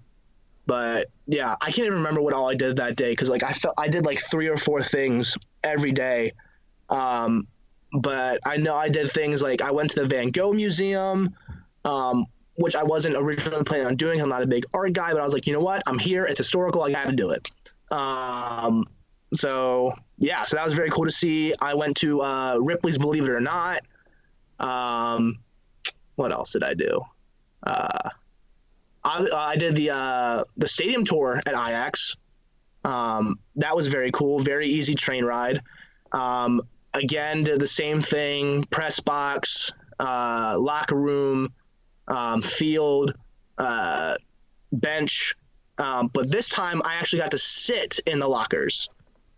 but yeah, I can't even remember what all I did that day because like I felt I did like three or four things every day. Um, but I know I did things like I went to the Van Gogh Museum, um, which I wasn't originally planning on doing. I'm not a big art guy, but I was like, you know what? I'm here. It's historical. I got to do it. Um, so yeah, so that was very cool to see. I went to uh, Ripley's Believe It or Not. Um, what else did I do? Uh, I, I did the uh, the stadium tour at Ajax. Um, that was very cool. Very easy train ride. Um, again, did the same thing: press box, uh, locker room, um, field, uh, bench. Um, but this time, I actually got to sit in the lockers.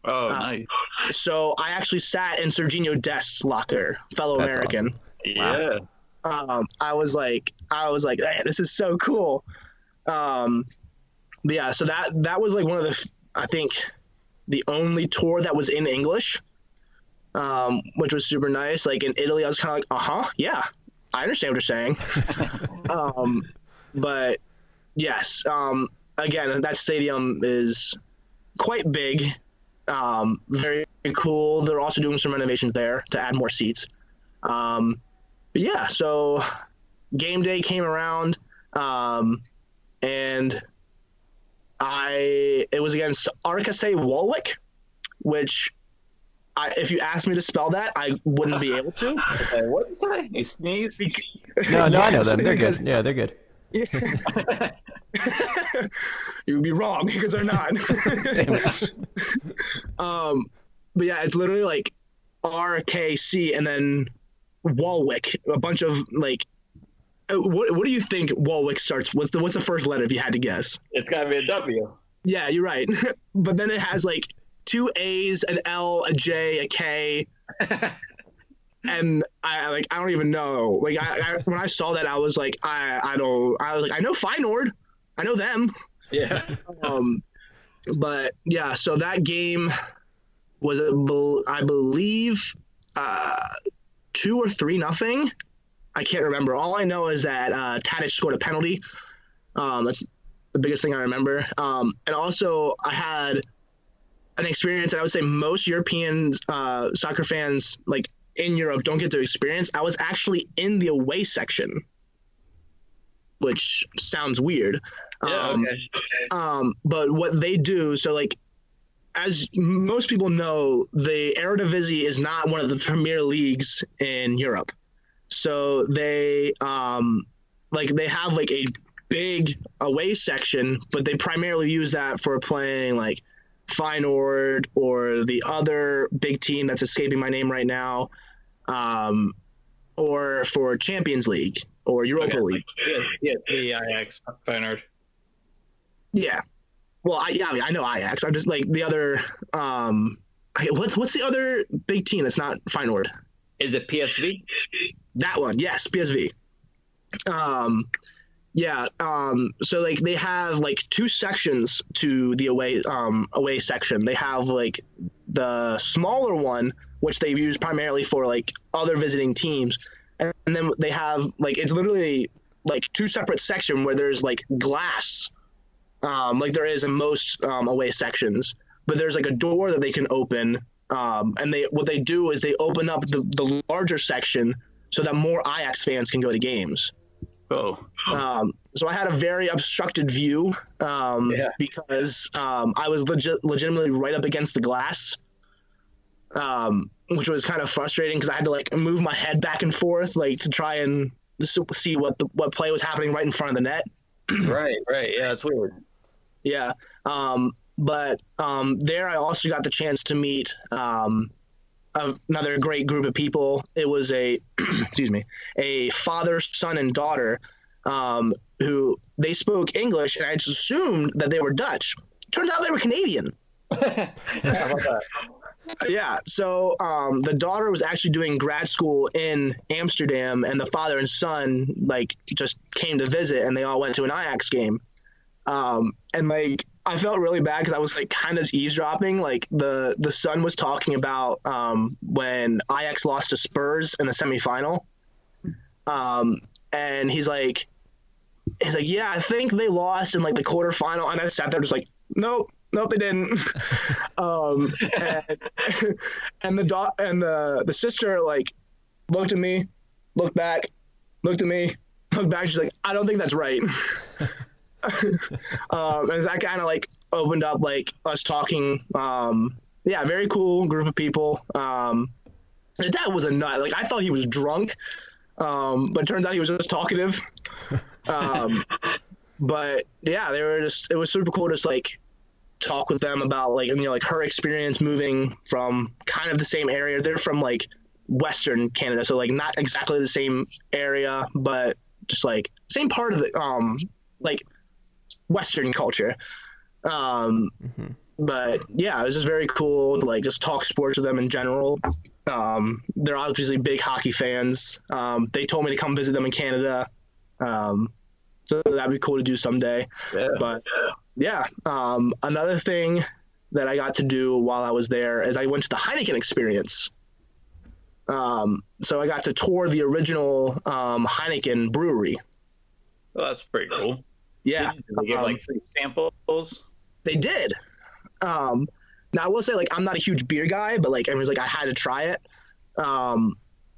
Oh, Uh, nice. So I actually sat in Sergiño Dest's locker, fellow That's American. Yeah. um, I was like, I was like, "Hey, this is so cool. Um, but yeah, so that that was like one of the, I think, the only tour that was in English, um, which was super nice. Like in Italy, I was kind of like, uh huh, yeah, I understand what you're saying. um, but yes, um, again, that stadium is quite big, um, very cool. They're also doing some renovations there to add more seats. Um, but yeah, so game day came around, um, and I it was against RKC Waalwijk, which I, if you asked me to spell that, I wouldn't be able to. Okay, what is that? You sneeze? No, no, I know them. They're good. Yeah, they're good. you would be wrong because they're not. Um, but yeah, it's literally like RKC and then Waalwijk, a bunch of like. uh, What, what do you think Waalwijk starts? What's the what's the first letter if you had to guess? It's got to be a W. Yeah, you're right. but then it has like two A's, an L, a J, a K, and I like I don't even know. Like I, I when I saw that, I was like, I I don't. I was like, I know Feyenoord, I know them. Yeah. Um, but yeah, so that game was I believe uh, two or three nothing. I can't remember. All I know is that uh, Tadic scored a penalty. Um, that's the biggest thing I remember. Um, and also, I had an experience that I would say most European uh, soccer fans, like in Europe, don't get to experience. I was actually in the away section, which sounds weird. Yeah. Um, okay. um, but what they do, so like, as most people know, the Eredivisie is not one of the premier leagues in Europe. So they, um, like, they have like a big away section, but they primarily use that for playing like Feyenoord or the other big team that's escaping my name right now, um, or for Champions League or Europa Okay. League. Yeah, yeah, the Ajax Feyenoord. Yeah. Well, I yeah, I, know Ajax. I'm just like the other. Um, what's what's the other big team that's not Feyenoord? Is it PSV? That one, yes, PSV. Um, yeah. Um, so like they have like two sections to the away um away section. They have like the smaller one, which they use primarily for like other visiting teams, and then they have like it's literally like two separate section where there's like glass, um, like there is in most um, away sections. But there's like a door that they can open, um, and they what they do is they open up the, the larger section so that more Ajax fans can go to games. Oh. Um, so I had a very obstructed view um, Yeah. because um, I was legit, legitimately right up against the glass, um, which was kind of frustrating because I had to like move my head back and forth like to try and see what the what play was happening right in front of the net. right, right. Yeah, it's weird. Yeah. Um, but um, there, I also got the chance to meet um, a- another great group of people. It was a, excuse me, a father, son, and daughter um, who they spoke English, and I just assumed that they were Dutch. Turns out they were Canadian. How about that? Yeah. So um, the daughter was actually doing grad school in Amsterdam, and the father and son like just came to visit, and they all went to an Ajax game. Um, and like I felt really bad because I was like kind of eavesdropping. Like the the son was talking about um, when Ajax lost to Spurs in the semifinal, um, and he's like, he's like, yeah, I think they lost in like the quarterfinal, and I sat there just like, nope, nope, they didn't. um, and, and the dot and the the sister like looked at me, looked back, looked at me, looked back. She's like, I don't think that's right. um, and that kind of like opened up like us talking. Um, yeah, very cool group of people. Um, his dad was a nut. Like I thought he was drunk, um, but turns out he was just talkative. Um, but yeah, they were just. It was super cool just like talk with them about like you know like her experience moving from kind of the same area. They're from like Western Canada, so like not exactly the same area, but just like same part of the um like Western culture. Um, Mhm. but yeah, it was just very cool to like just talk sports with them in general. Um, they're obviously big hockey fans. Um, they told me to come visit them in Canada. Um, so that'd be cool to do someday. Yeah. But yeah, um, another thing that I got to do while I was there is I went to the Heineken experience. Um, so I got to tour the original um, Heineken brewery. Well, that's pretty cool. Yeah, Did they give um, like free samples. they did. Um, now I will say like I'm not a huge beer guy, but like I was like I had to try it. Um,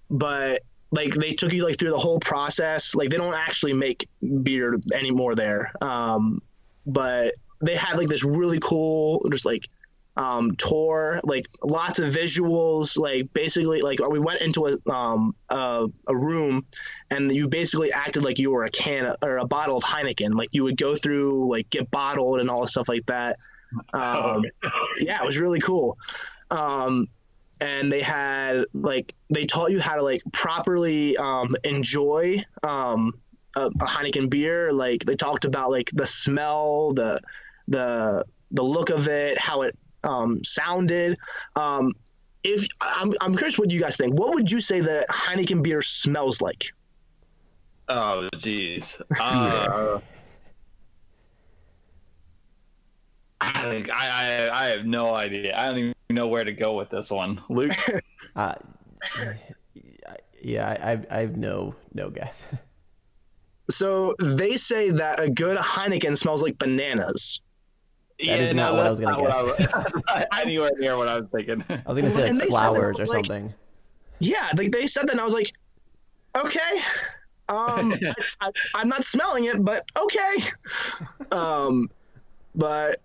but like they took you like through the whole process. Like they don't actually make beer anymore there. Um, but they had like this really cool just like um tour like lots of visuals like basically like we went into a um a, a room and you basically acted like you were a can or a bottle of Heineken. Like you would go through like get bottled and all the stuff like that. Um yeah it was really cool. Um and they had like they taught you how to like properly um enjoy um a, a Heineken beer like they talked about like the smell the the the look of it how it um sounded um if I'm, I'm curious what you guys think what would you say that Heineken beer smells like Oh, jeez. Uh, I, I I have no idea. I don't even know where to go with this one, Luke. Uh, yeah, I, I, I have no no guess. so they say that a good Heineken smells like bananas Yeah, That is not what I was that's gonna not what I was- anywhere near what I was thinking. I was gonna say like they said it flowers or like- something. yeah like they said that and I was like okay um I, I'm not smelling it but okay um but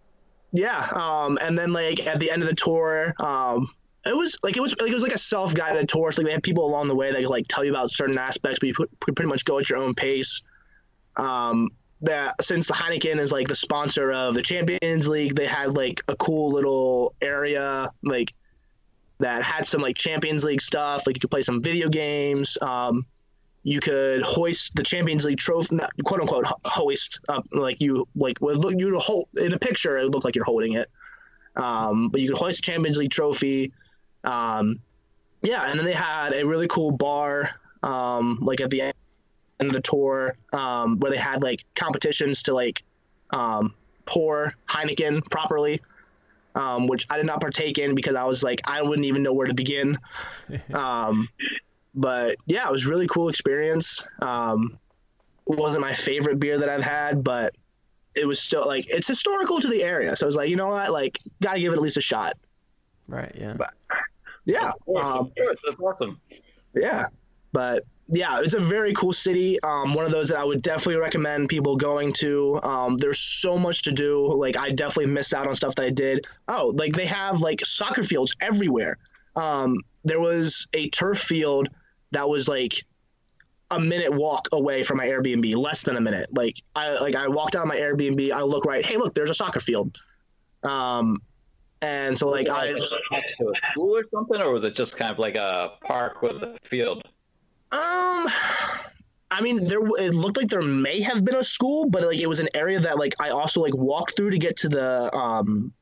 yeah um and then like at the end of the tour um it was like it was like it was like a self-guided tour so like they had people along the way that could like tell you about certain aspects but you could pretty much go at your own pace um that since Heineken is like the sponsor of the Champions League they had like a cool little area like that had some like Champions League stuff like you could play some video games um you could hoist the Champions League trophy, quote unquote, hoist up like you like would look you hold in a picture. It would look like you're holding it, um, but you could hoist the Champions League trophy. Um, yeah, and then they had a really cool bar, um, like at the end of the tour, um, where they had like competitions to like um, pour Heineken properly. Um, which I did not partake in because I was like I wouldn't even know where to begin. Um, but yeah, it was really cool experience. Um, wasn't my favorite beer that I've had, but it was still like it's historical to the area. So I was like, you know what, like gotta give it at least a shot. Right. Yeah. Yeah, Of course, um, of course, that's awesome. yeah, but yeah, it's a very cool city. Um, one of those that I would definitely recommend people going to. Um, there's so much to do. Like I definitely missed out on stuff that I did. Oh, like they have like soccer fields everywhere. Um, there was a turf field that was like a minute walk away from my Airbnb, less than a minute. Like I like I walked out of my Airbnb, I look right, hey look, there's a soccer field. Um, and so like I Was it to a school or something, or was it just kind of like a park with a field? Um, I mean, there it looked like there may have been a school, but like it was an area that like I also like walked through to get to the um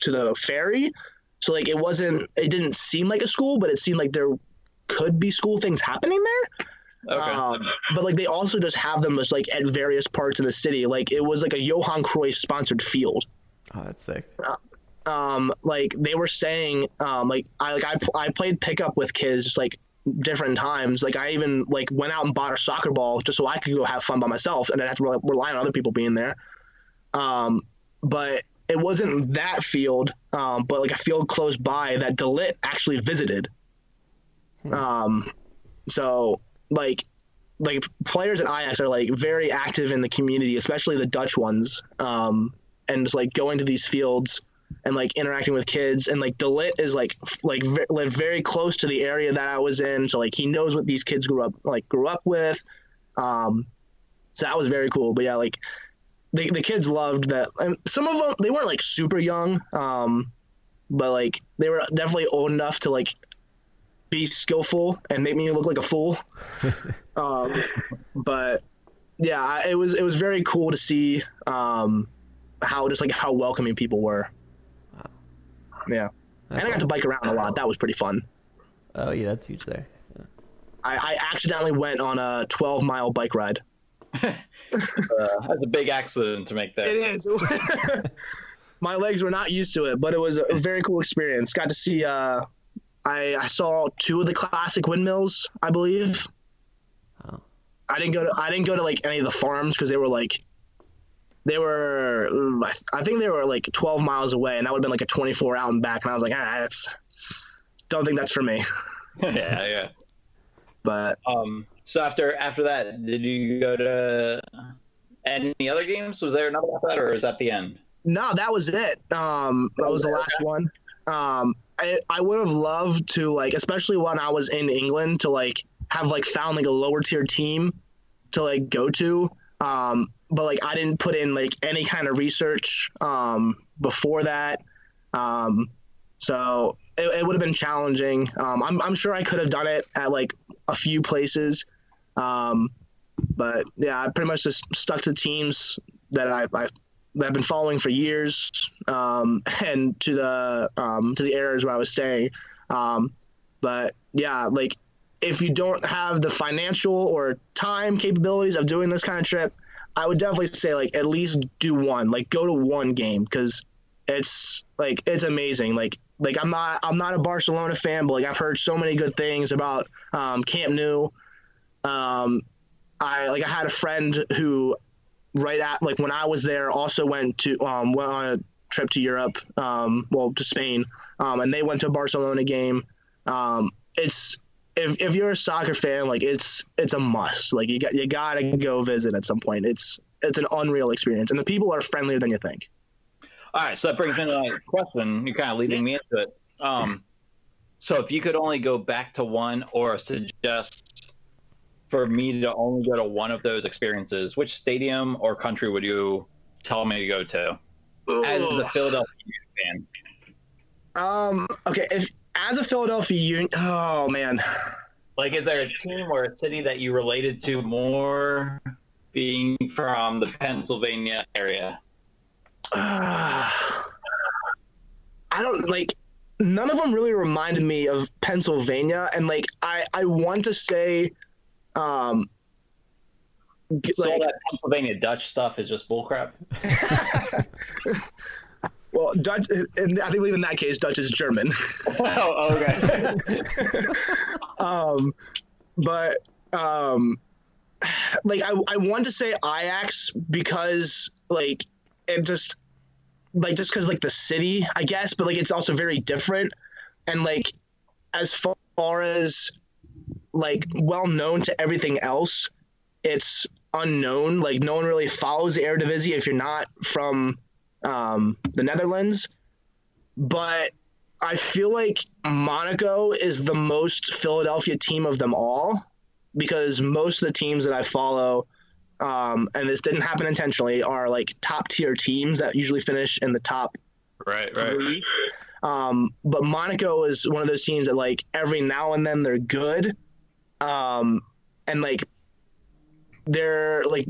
to the ferry. So like it wasn't it didn't seem like a school, but it seemed like there could be school things happening there. Okay. Um, but like they also just have them just like at various parts of the city. Like it was like a Johan Cruyff sponsored field Oh, that's sick. Um like they were saying um like I like I, I played pickup with kids like different times. Like I even like went out and bought a soccer ball just so I could go have fun by myself and I have to rely, rely on other people being there. Um but it wasn't that field um but like a field close by that De Ligt actually visited. Um so like like players at Ajax are like very active in the community especially the Dutch ones um and just like going to these fields and like interacting with kids and like De Ligt is like like ve- lived very close to the area that I was in so like he knows what these kids grew up like grew up with um so that was very cool but yeah like the, the kids loved that and some of them they weren't like super young um but like they were definitely old enough to like be skillful and make me look like a fool. Um but yeah it was it was very cool to see um how just like how welcoming people were Yeah, That's and I got to bike around a lot. That was pretty fun. Oh yeah, that's huge there. Yeah. I, I accidentally went on a 12 mile bike ride. Uh, that's a big accident to make there. It is. My legs were not used to it, but it was a very cool experience. Got to see. Uh, I I saw two of the classic windmills, I believe. Oh. I didn't go to I didn't go to like any of the farms because they were like they were I- I think they were like 12 miles away, and that would have been like a 24 out and back. And I was like, ah, that's don't think that's for me. yeah, yeah. But Um, so after after that, did you go to any other games? Was there another after that, or is that the end? No, that was it. Um, that was the last one. Um, I, I would have loved to like, especially when I was in England, to like have like found like a lower tier team to like go to. Um, but like I didn't put in like any kind of research um, before that. Um, so it, it would have been challenging. Um, I'm, I'm sure I could have done it at like a few places. Um, but yeah, I pretty much just stuck to teams that I, I that I've been following for years, um, and to the um, to the areas where I was staying. Um, but yeah, like if you don't have the financial or time capabilities of doing this kind of trip, I would definitely say like at least do one, like go to one game because it's like it's amazing. Like like I'm not I'm not a Barcelona fan, but like I've heard so many good things about um, Camp Nou. Um, I like I had a friend who right at like when I was there also went to um, went on a trip to Europe, um, well to Spain, um, and they went to a Barcelona game. Um, it's if, if you're a soccer fan, like it's it's a must. Like you got you gotta go visit at some point. It's it's an unreal experience, and the people are friendlier than you think. All right, so that brings me to my question. You're kind of leading me into it. Um, so if you could only go back to one, or suggest for me to only go to one of those experiences, which stadium or country would you tell me to go to as a Philadelphia fan? Um. Okay. If as a Philadelphia Union, oh man. Like, is there a team or a city that you related to more being from the Pennsylvania area? Uh, I don't like. None of them really reminded me of Pennsylvania, and like I I want to say, um. So all Like, that Pennsylvania Dutch stuff is just bullcrap. well, Dutch, and I think in that case, Dutch is German. oh, okay. um, but um, like I, I want to say Ajax because like it just like just because like the city I guess, but like it's also very different and like as far as like well known to everything else, it's unknown. Like no one really follows the Eredivisie if you're not from um, the Netherlands, but I feel like Monaco is the most Philadelphia team of them all because most of the teams that I follow, um, and this didn't happen intentionally, are like top tier teams that usually finish in the top right, three. Um, but Monaco is one of those teams that like every now and then they're good, um, and like they're like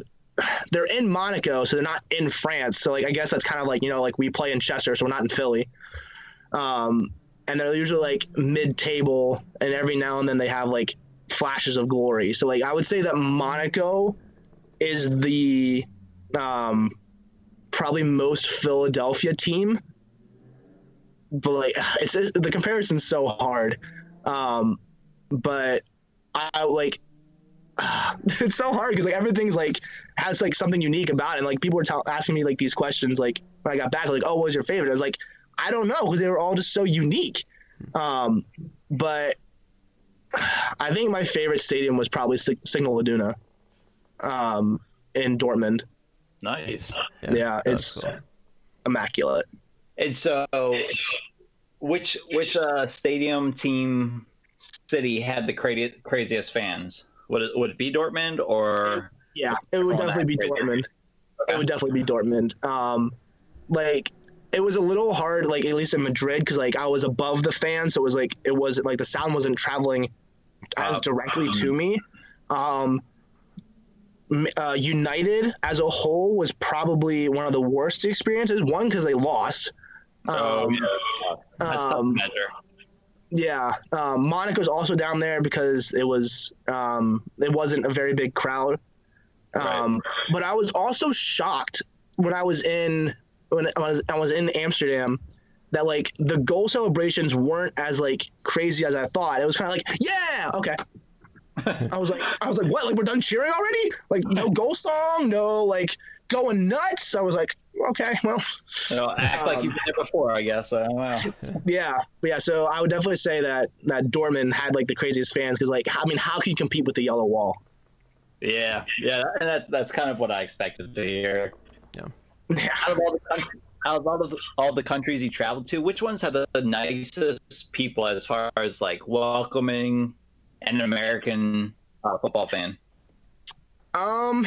they're in Monaco, so they're not in France. So like I guess that's kind of like you know like we play in Chester, so we're not in Philly. Um, and they're usually like mid-table, and every now and then they have like flashes of glory. So like I would say that Monaco is the um, probably most Philadelphia team but like it's, it's the comparison's so hard um but i, I like it's so hard because like everything's like has like something unique about it and like people were tell- asking me like these questions like when i got back like oh what was your favorite i was like i don't know because they were all just so unique um but i think my favorite stadium was probably Sig- signal Iduna, um in dortmund Nice. yeah, that's it's cool. immaculate And so, which which uh, stadium, team, city had the crazy, craziest fans? Would it, would it be Dortmund or? Yeah, it would definitely be that right there. Dortmund. It would definitely be Dortmund. Um, like it was a little hard, like at least in Madrid, because like I was above the fan, so it was like it was like the sound wasn't traveling as Uh, directly to me. Um, uh, United as a whole was probably one of the worst experiences. One because they lost, Oh, Um, yeah. That's tough um, measure. Yeah, um, Monaco's also down there because it was um, it wasn't a very big crowd. Um, But I was also shocked when I was in when I was I was in Amsterdam that like the goal celebrations weren't as like crazy as I thought. It was kind of like yeah okay. I was like I was like what like we're done cheering already? Like no goal song, no like going nuts. I was like okay well You know, act like Um, you've been there before, I guess. I don't know. yeah yeah so I would definitely say that that Dortmund had like the craziest fans because like I mean how can you compete with the yellow wall? Yeah, yeah, and that's that's kind of what I expected to hear. Yeah. Out of all the countries, out of all, the, all the countries you traveled to, which ones had the, the nicest people as far as like welcoming an American uh, football fan? Um,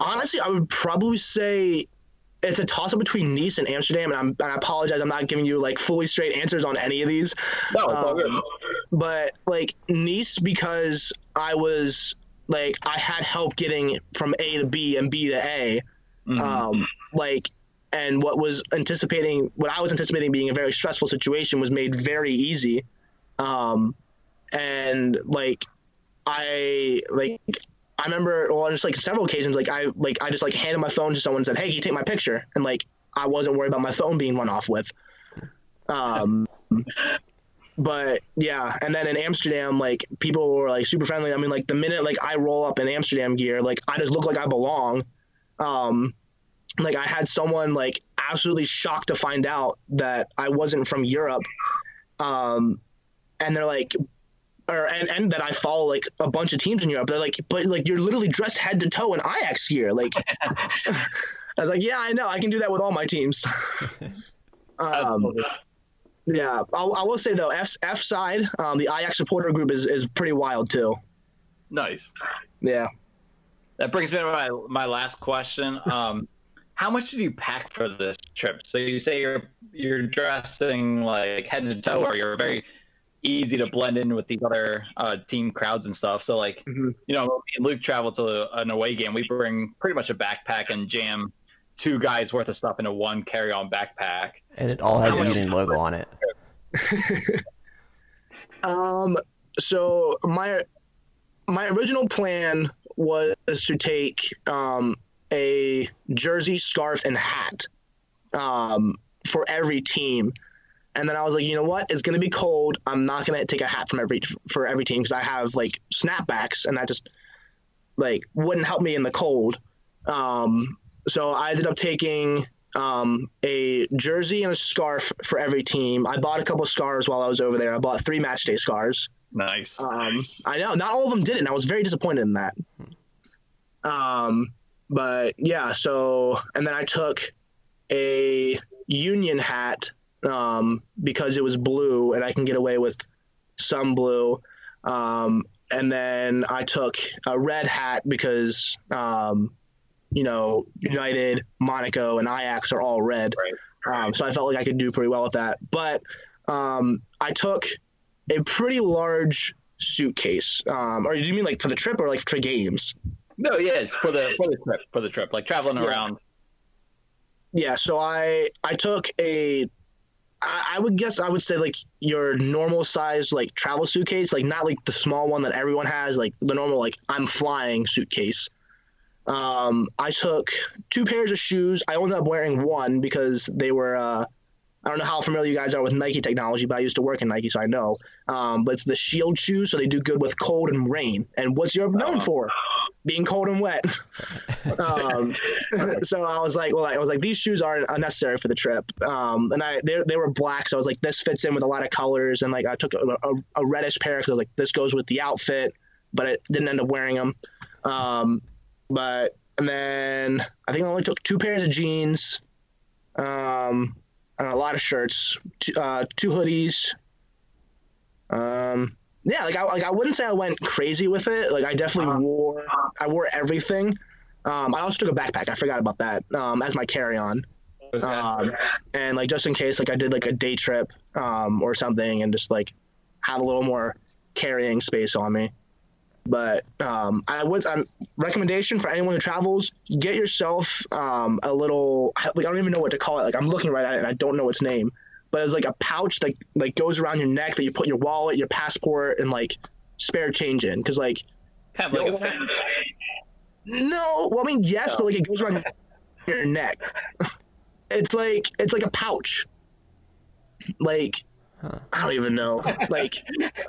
honestly, I would probably say it's a toss up between Nice and Amsterdam, and, I'm, and I apologize, I'm not giving you like fully straight answers on any of these. No, it's all Um, good. But like Nice, because I was like I had help getting from A to B and B to A. Mhm. Um, like, and what was anticipating, what I was anticipating being a very stressful situation was made very easy. Um, and like, I like, I remember, well, just like several occasions, like I like I just like handed my phone to someone and said, "Hey, can you take my picture?" And like I wasn't worried about my phone being run off with. Um, but yeah, and then in Amsterdam, like people were like super friendly. I mean, like the minute like I roll up in Amsterdam gear, like I just look like I belong. Um, like I had someone like absolutely shocked to find out that I wasn't from Europe. Um, and they're like, or and, and that I follow like a bunch of teams in Europe. They're like, but like you're literally dressed head to toe in Ajax gear. Like, I was like, yeah, I know, I can do that with all my teams. um, yeah, I'll, I will say though, F F side, um, the Ajax supporter group is is pretty wild too. nice. Yeah. That brings me to my my last question. Um, how much did you pack for this trip? So you say you're you're dressing like head to toe, or you're very easy to blend in with these other uh, team crowds and stuff. So like, Mhm. you know, me and Luke travel to an away game, we bring pretty much a backpack and jam two guys worth of stuff into one carry-on backpack. And it all has How a Union logo on it. Um. So my my original plan was to take um a jersey, scarf, and hat um for every team. And then I was like, you know what? It's gonna be cold. I'm not gonna take a hat from every for every team because I have like snapbacks, and that just like wouldn't help me in the cold. Um, so I ended up taking um, a jersey and a scarf for every team. I bought a couple scarves while I was over there. I bought three match day scarves. Nice. Um, I know not all of them did it. And I was very disappointed in that. Um, but yeah, so and then I took a Union hat um, because it was blue and I can get away with some blue. Um, and then I took a red hat because um, you know United, Monaco, and Ajax are all red. Um, so I felt like I could do pretty well with that. But um, I took a pretty large suitcase. Um, or do you mean like for the trip or like for games? no, yeah, it's for the for the trip for the trip, like traveling Yeah. around. Yeah. So I I took a. I would guess I would say like your normal size like travel suitcase, like not like the small one that everyone has, like the normal like I'm flying suitcase. Um, I took two pairs of shoes. I ended up wearing one because they were. Uh, I don't know how familiar you guys are with Nike technology, but I used to work in Nike, so I know. Um, but it's the Shield shoes, so they do good with cold and rain. And what's Europe known Oh. for? Being cold and wet. um, so I was like, well, I was like, these shoes aren't unnecessary for the trip. Um, and I they, they were black, so I was like, this fits in with a lot of colors. And like, I took a, a, a reddish pair because I was like, this goes with the outfit, but I didn't end up wearing them. Um, but and then I think I only took two pairs of jeans, um, a lot of shirts, two, uh, two hoodies. Um, yeah, like I like I wouldn't say I went crazy with it. Like I definitely wore I wore everything. Um, I also took a backpack. I forgot about that um, as my carry on. Okay. Um, and like just in case like I did like a day trip um, or something and just like have a little more carrying space on me. But um, I would um, recommendation for anyone who travels: get yourself um, a little. Like I don't even know what to call it. Like I'm looking right at it and I don't know its name. But it's like a pouch that like goes around your neck that you put your wallet, your passport, and like spare change in. Because like Kind of like Yo, a fan. no, well I mean yes, but like it goes around your neck. It's like it's like a pouch. Like Huh. I don't even know. Like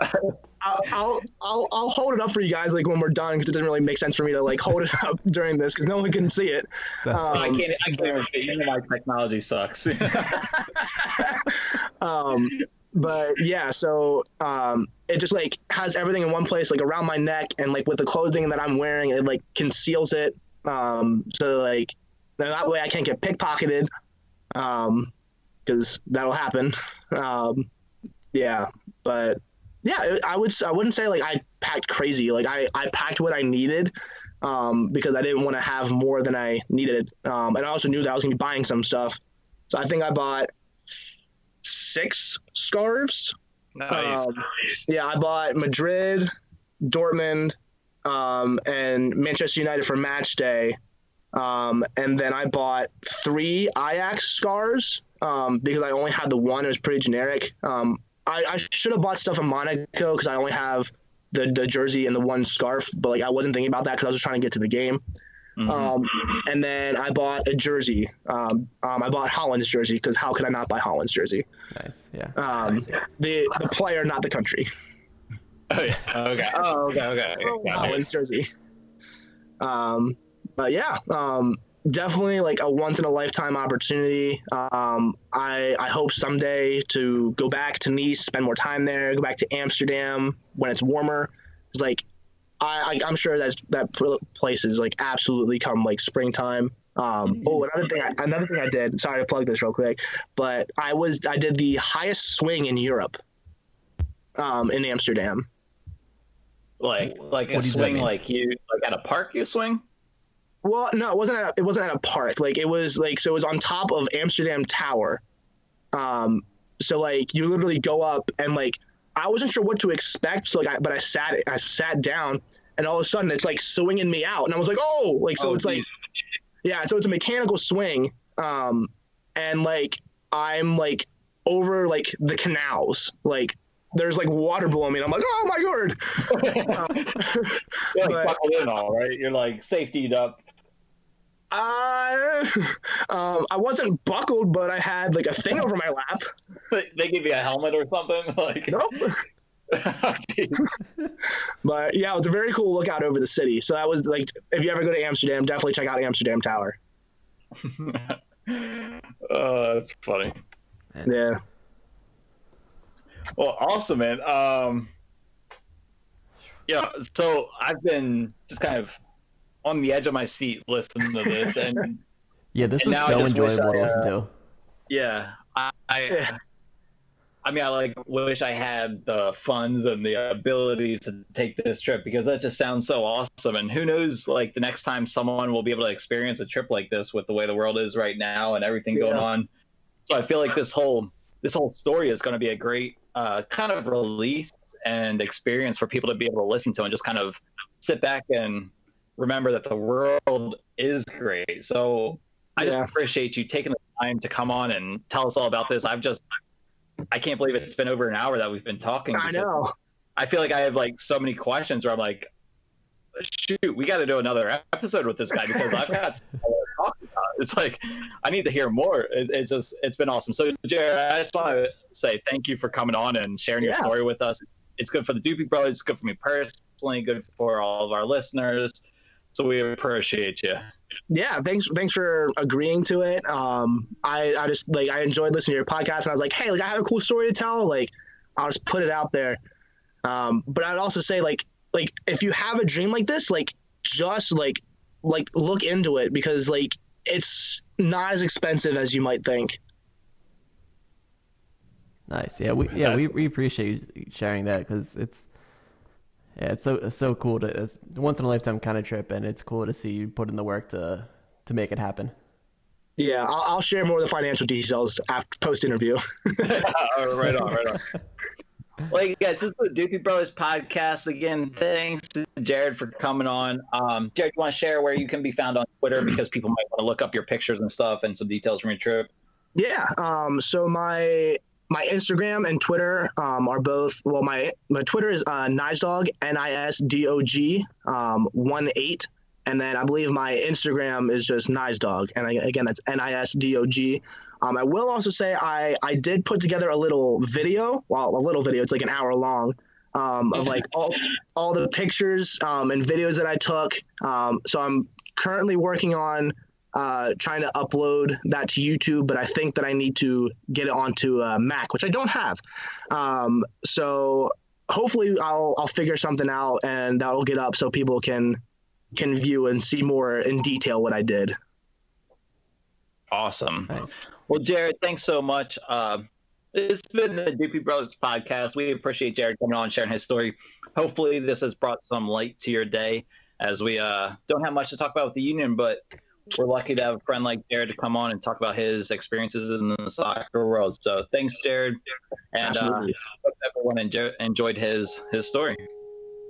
I'll, I'll I'll I'll hold it up for you guys like when we're done because it doesn't really make sense for me to like hold it up during this because no one can see it. Um, I can't. I can't even. You know my technology sucks. um, but yeah, so um, it just like has everything in one place, like around my neck, and like with the clothing that I'm wearing, it like conceals it. Um, so like that way I can't get pickpocketed, um, because that'll happen. Um, yeah, but yeah, I would I wouldn't say like I packed crazy. Like I I packed what I needed. Um, because I didn't want to have more than I needed. Um, and I also knew that I was gonna be buying some stuff. So I think I bought six scarves. nice. Um, yeah, I bought Madrid, Dortmund, um, and Manchester United for match day. Um, and then I bought three Ajax scarves um, because I only had the one. It was pretty generic. Um, I, I should have bought stuff in Monaco because I only have the, the jersey and the one scarf, but like I wasn't thinking about that because I was just trying to get to the game. Mhm. Um, and then I bought a jersey. Um, um, I bought Haaland's jersey because how could I not buy Haaland's jersey? nice. Yeah. Um, Nice. the the player, not the country. oh yeah. Okay. Oh okay. Okay. Got. Haaland's jersey. Um, but yeah, um, definitely like a once in a lifetime opportunity. Um, I I hope someday to go back to Nice, spend more time there, go back to Amsterdam when it's warmer. It's like I, I I'm sure that that place is like absolutely come like springtime. Um, oh, another thing, I, another thing I did. Sorry to plug this real quick, but I was I did the highest swing in Europe. Um, in Amsterdam. Like like What a swing, like you like at a park you swing. Well, no, it wasn't. At a, it wasn't at a park. Like it was like so. It was on top of Amsterdam Tower. Um. So like you literally go up and like I wasn't sure what to expect. So like, I, but I sat I sat down and all of a sudden it's like swinging me out and I was like, oh, like so Oh, it's like, yeah. So it's a mechanical swing. Um. And like I'm like over like the canals like. There's like water below me, and I'm like, "Oh my god!" You're like But- all right. You're like safetied up. Uh, um, I wasn't buckled, but I had like a thing over my lap. They give you a helmet or something. Like Nope. Oh. But yeah, it was a very cool lookout over the city. So that was like, if you ever go to Amsterdam, definitely check out Amsterdam Tower. oh, that's funny. Yeah. Well, awesome, man. Um, yeah, so I've been just kind of on the edge of my seat listening to this, and Yeah, this And was so just wish enjoyable to listen uh, to. yeah, I, I, I mean, I like wish I had the funds and the abilities to take this trip because that just sounds so awesome. And who knows, like the next time someone will be able to experience a trip like this with the way the world is right now and everything going on. So I feel like this whole this whole story is going to be a great uh, kind of release and experience for people to be able to listen to and just kind of sit back and remember that the world is great. So I just appreciate you taking the time to come on and tell us all about this. I've just I can't believe it's been over an hour that we've been talking. I know. I feel like I have like so many questions where I'm like, shoot, we got to do another episode with this guy because I've got stuff I wanna talk about. It's like I need to hear more. It, it's just it's been awesome. So Jared, I just want to say thank you for coming on and sharing your Yeah. story with us. It's good for the Doopy Brothers. It's good for me personally. Good for all of our listeners. So we appreciate you. Yeah. Thanks. Thanks for agreeing to it. Um, I, I just like, I enjoyed listening to your podcast and I was like, Hey, like I have a cool story to tell. Like I'll just put it out there. Um, but I'd also say like, like if you have a dream like this, like just like, like look into it because like it's not as expensive as you might think. Nice. Yeah, we yeah we, we appreciate you sharing that because it's yeah it's so it's so cool to it's once in a lifetime kind of trip and it's cool to see you put in the work to to make it happen. Yeah, I'll, I'll share more of the financial details after post interview. right on, right on. Well, you guys, this is the Doopy Brothers podcast. Again, thanks to Jared for coming on. Um, Jared, you want to share where you can be found on Twitter because people might want to look up your pictures and stuff and some details from your trip. Yeah. Um, so my my Instagram and Twitter um, are both well. My my Twitter is uh, Nisdog N I S D O G um, one eight, and then I believe my Instagram is just Nisdog, and I, again that's N I S D O G. Um, I will also say I I did put together a little video, well a little video. It's like an hour long. Um, of like all, all the pictures um, and videos that I took. Um, so I'm currently working on uh, trying to upload that to YouTube, but I think that I need to get it onto uh, Mac, which I don't have. Um, so hopefully I'll I'll figure something out and that'll get up so people can can view and see more in detail what I did. Awesome. Nice. Well, Jared, thanks so much. Uh, it's been the Doopy Brothers podcast. We appreciate Jared coming on and sharing his story. Hopefully, this has brought some light to your day as we uh, don't have much to talk about with the union, but we're lucky to have a friend like Jared to come on and talk about his experiences in the soccer world. So thanks, Jared. And uh, hope everyone enjo- enjoyed his his story.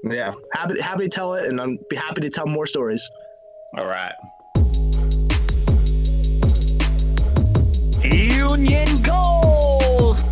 Yeah, happy happy to tell it, and I'm be happy to tell more stories. All right. Union Gold!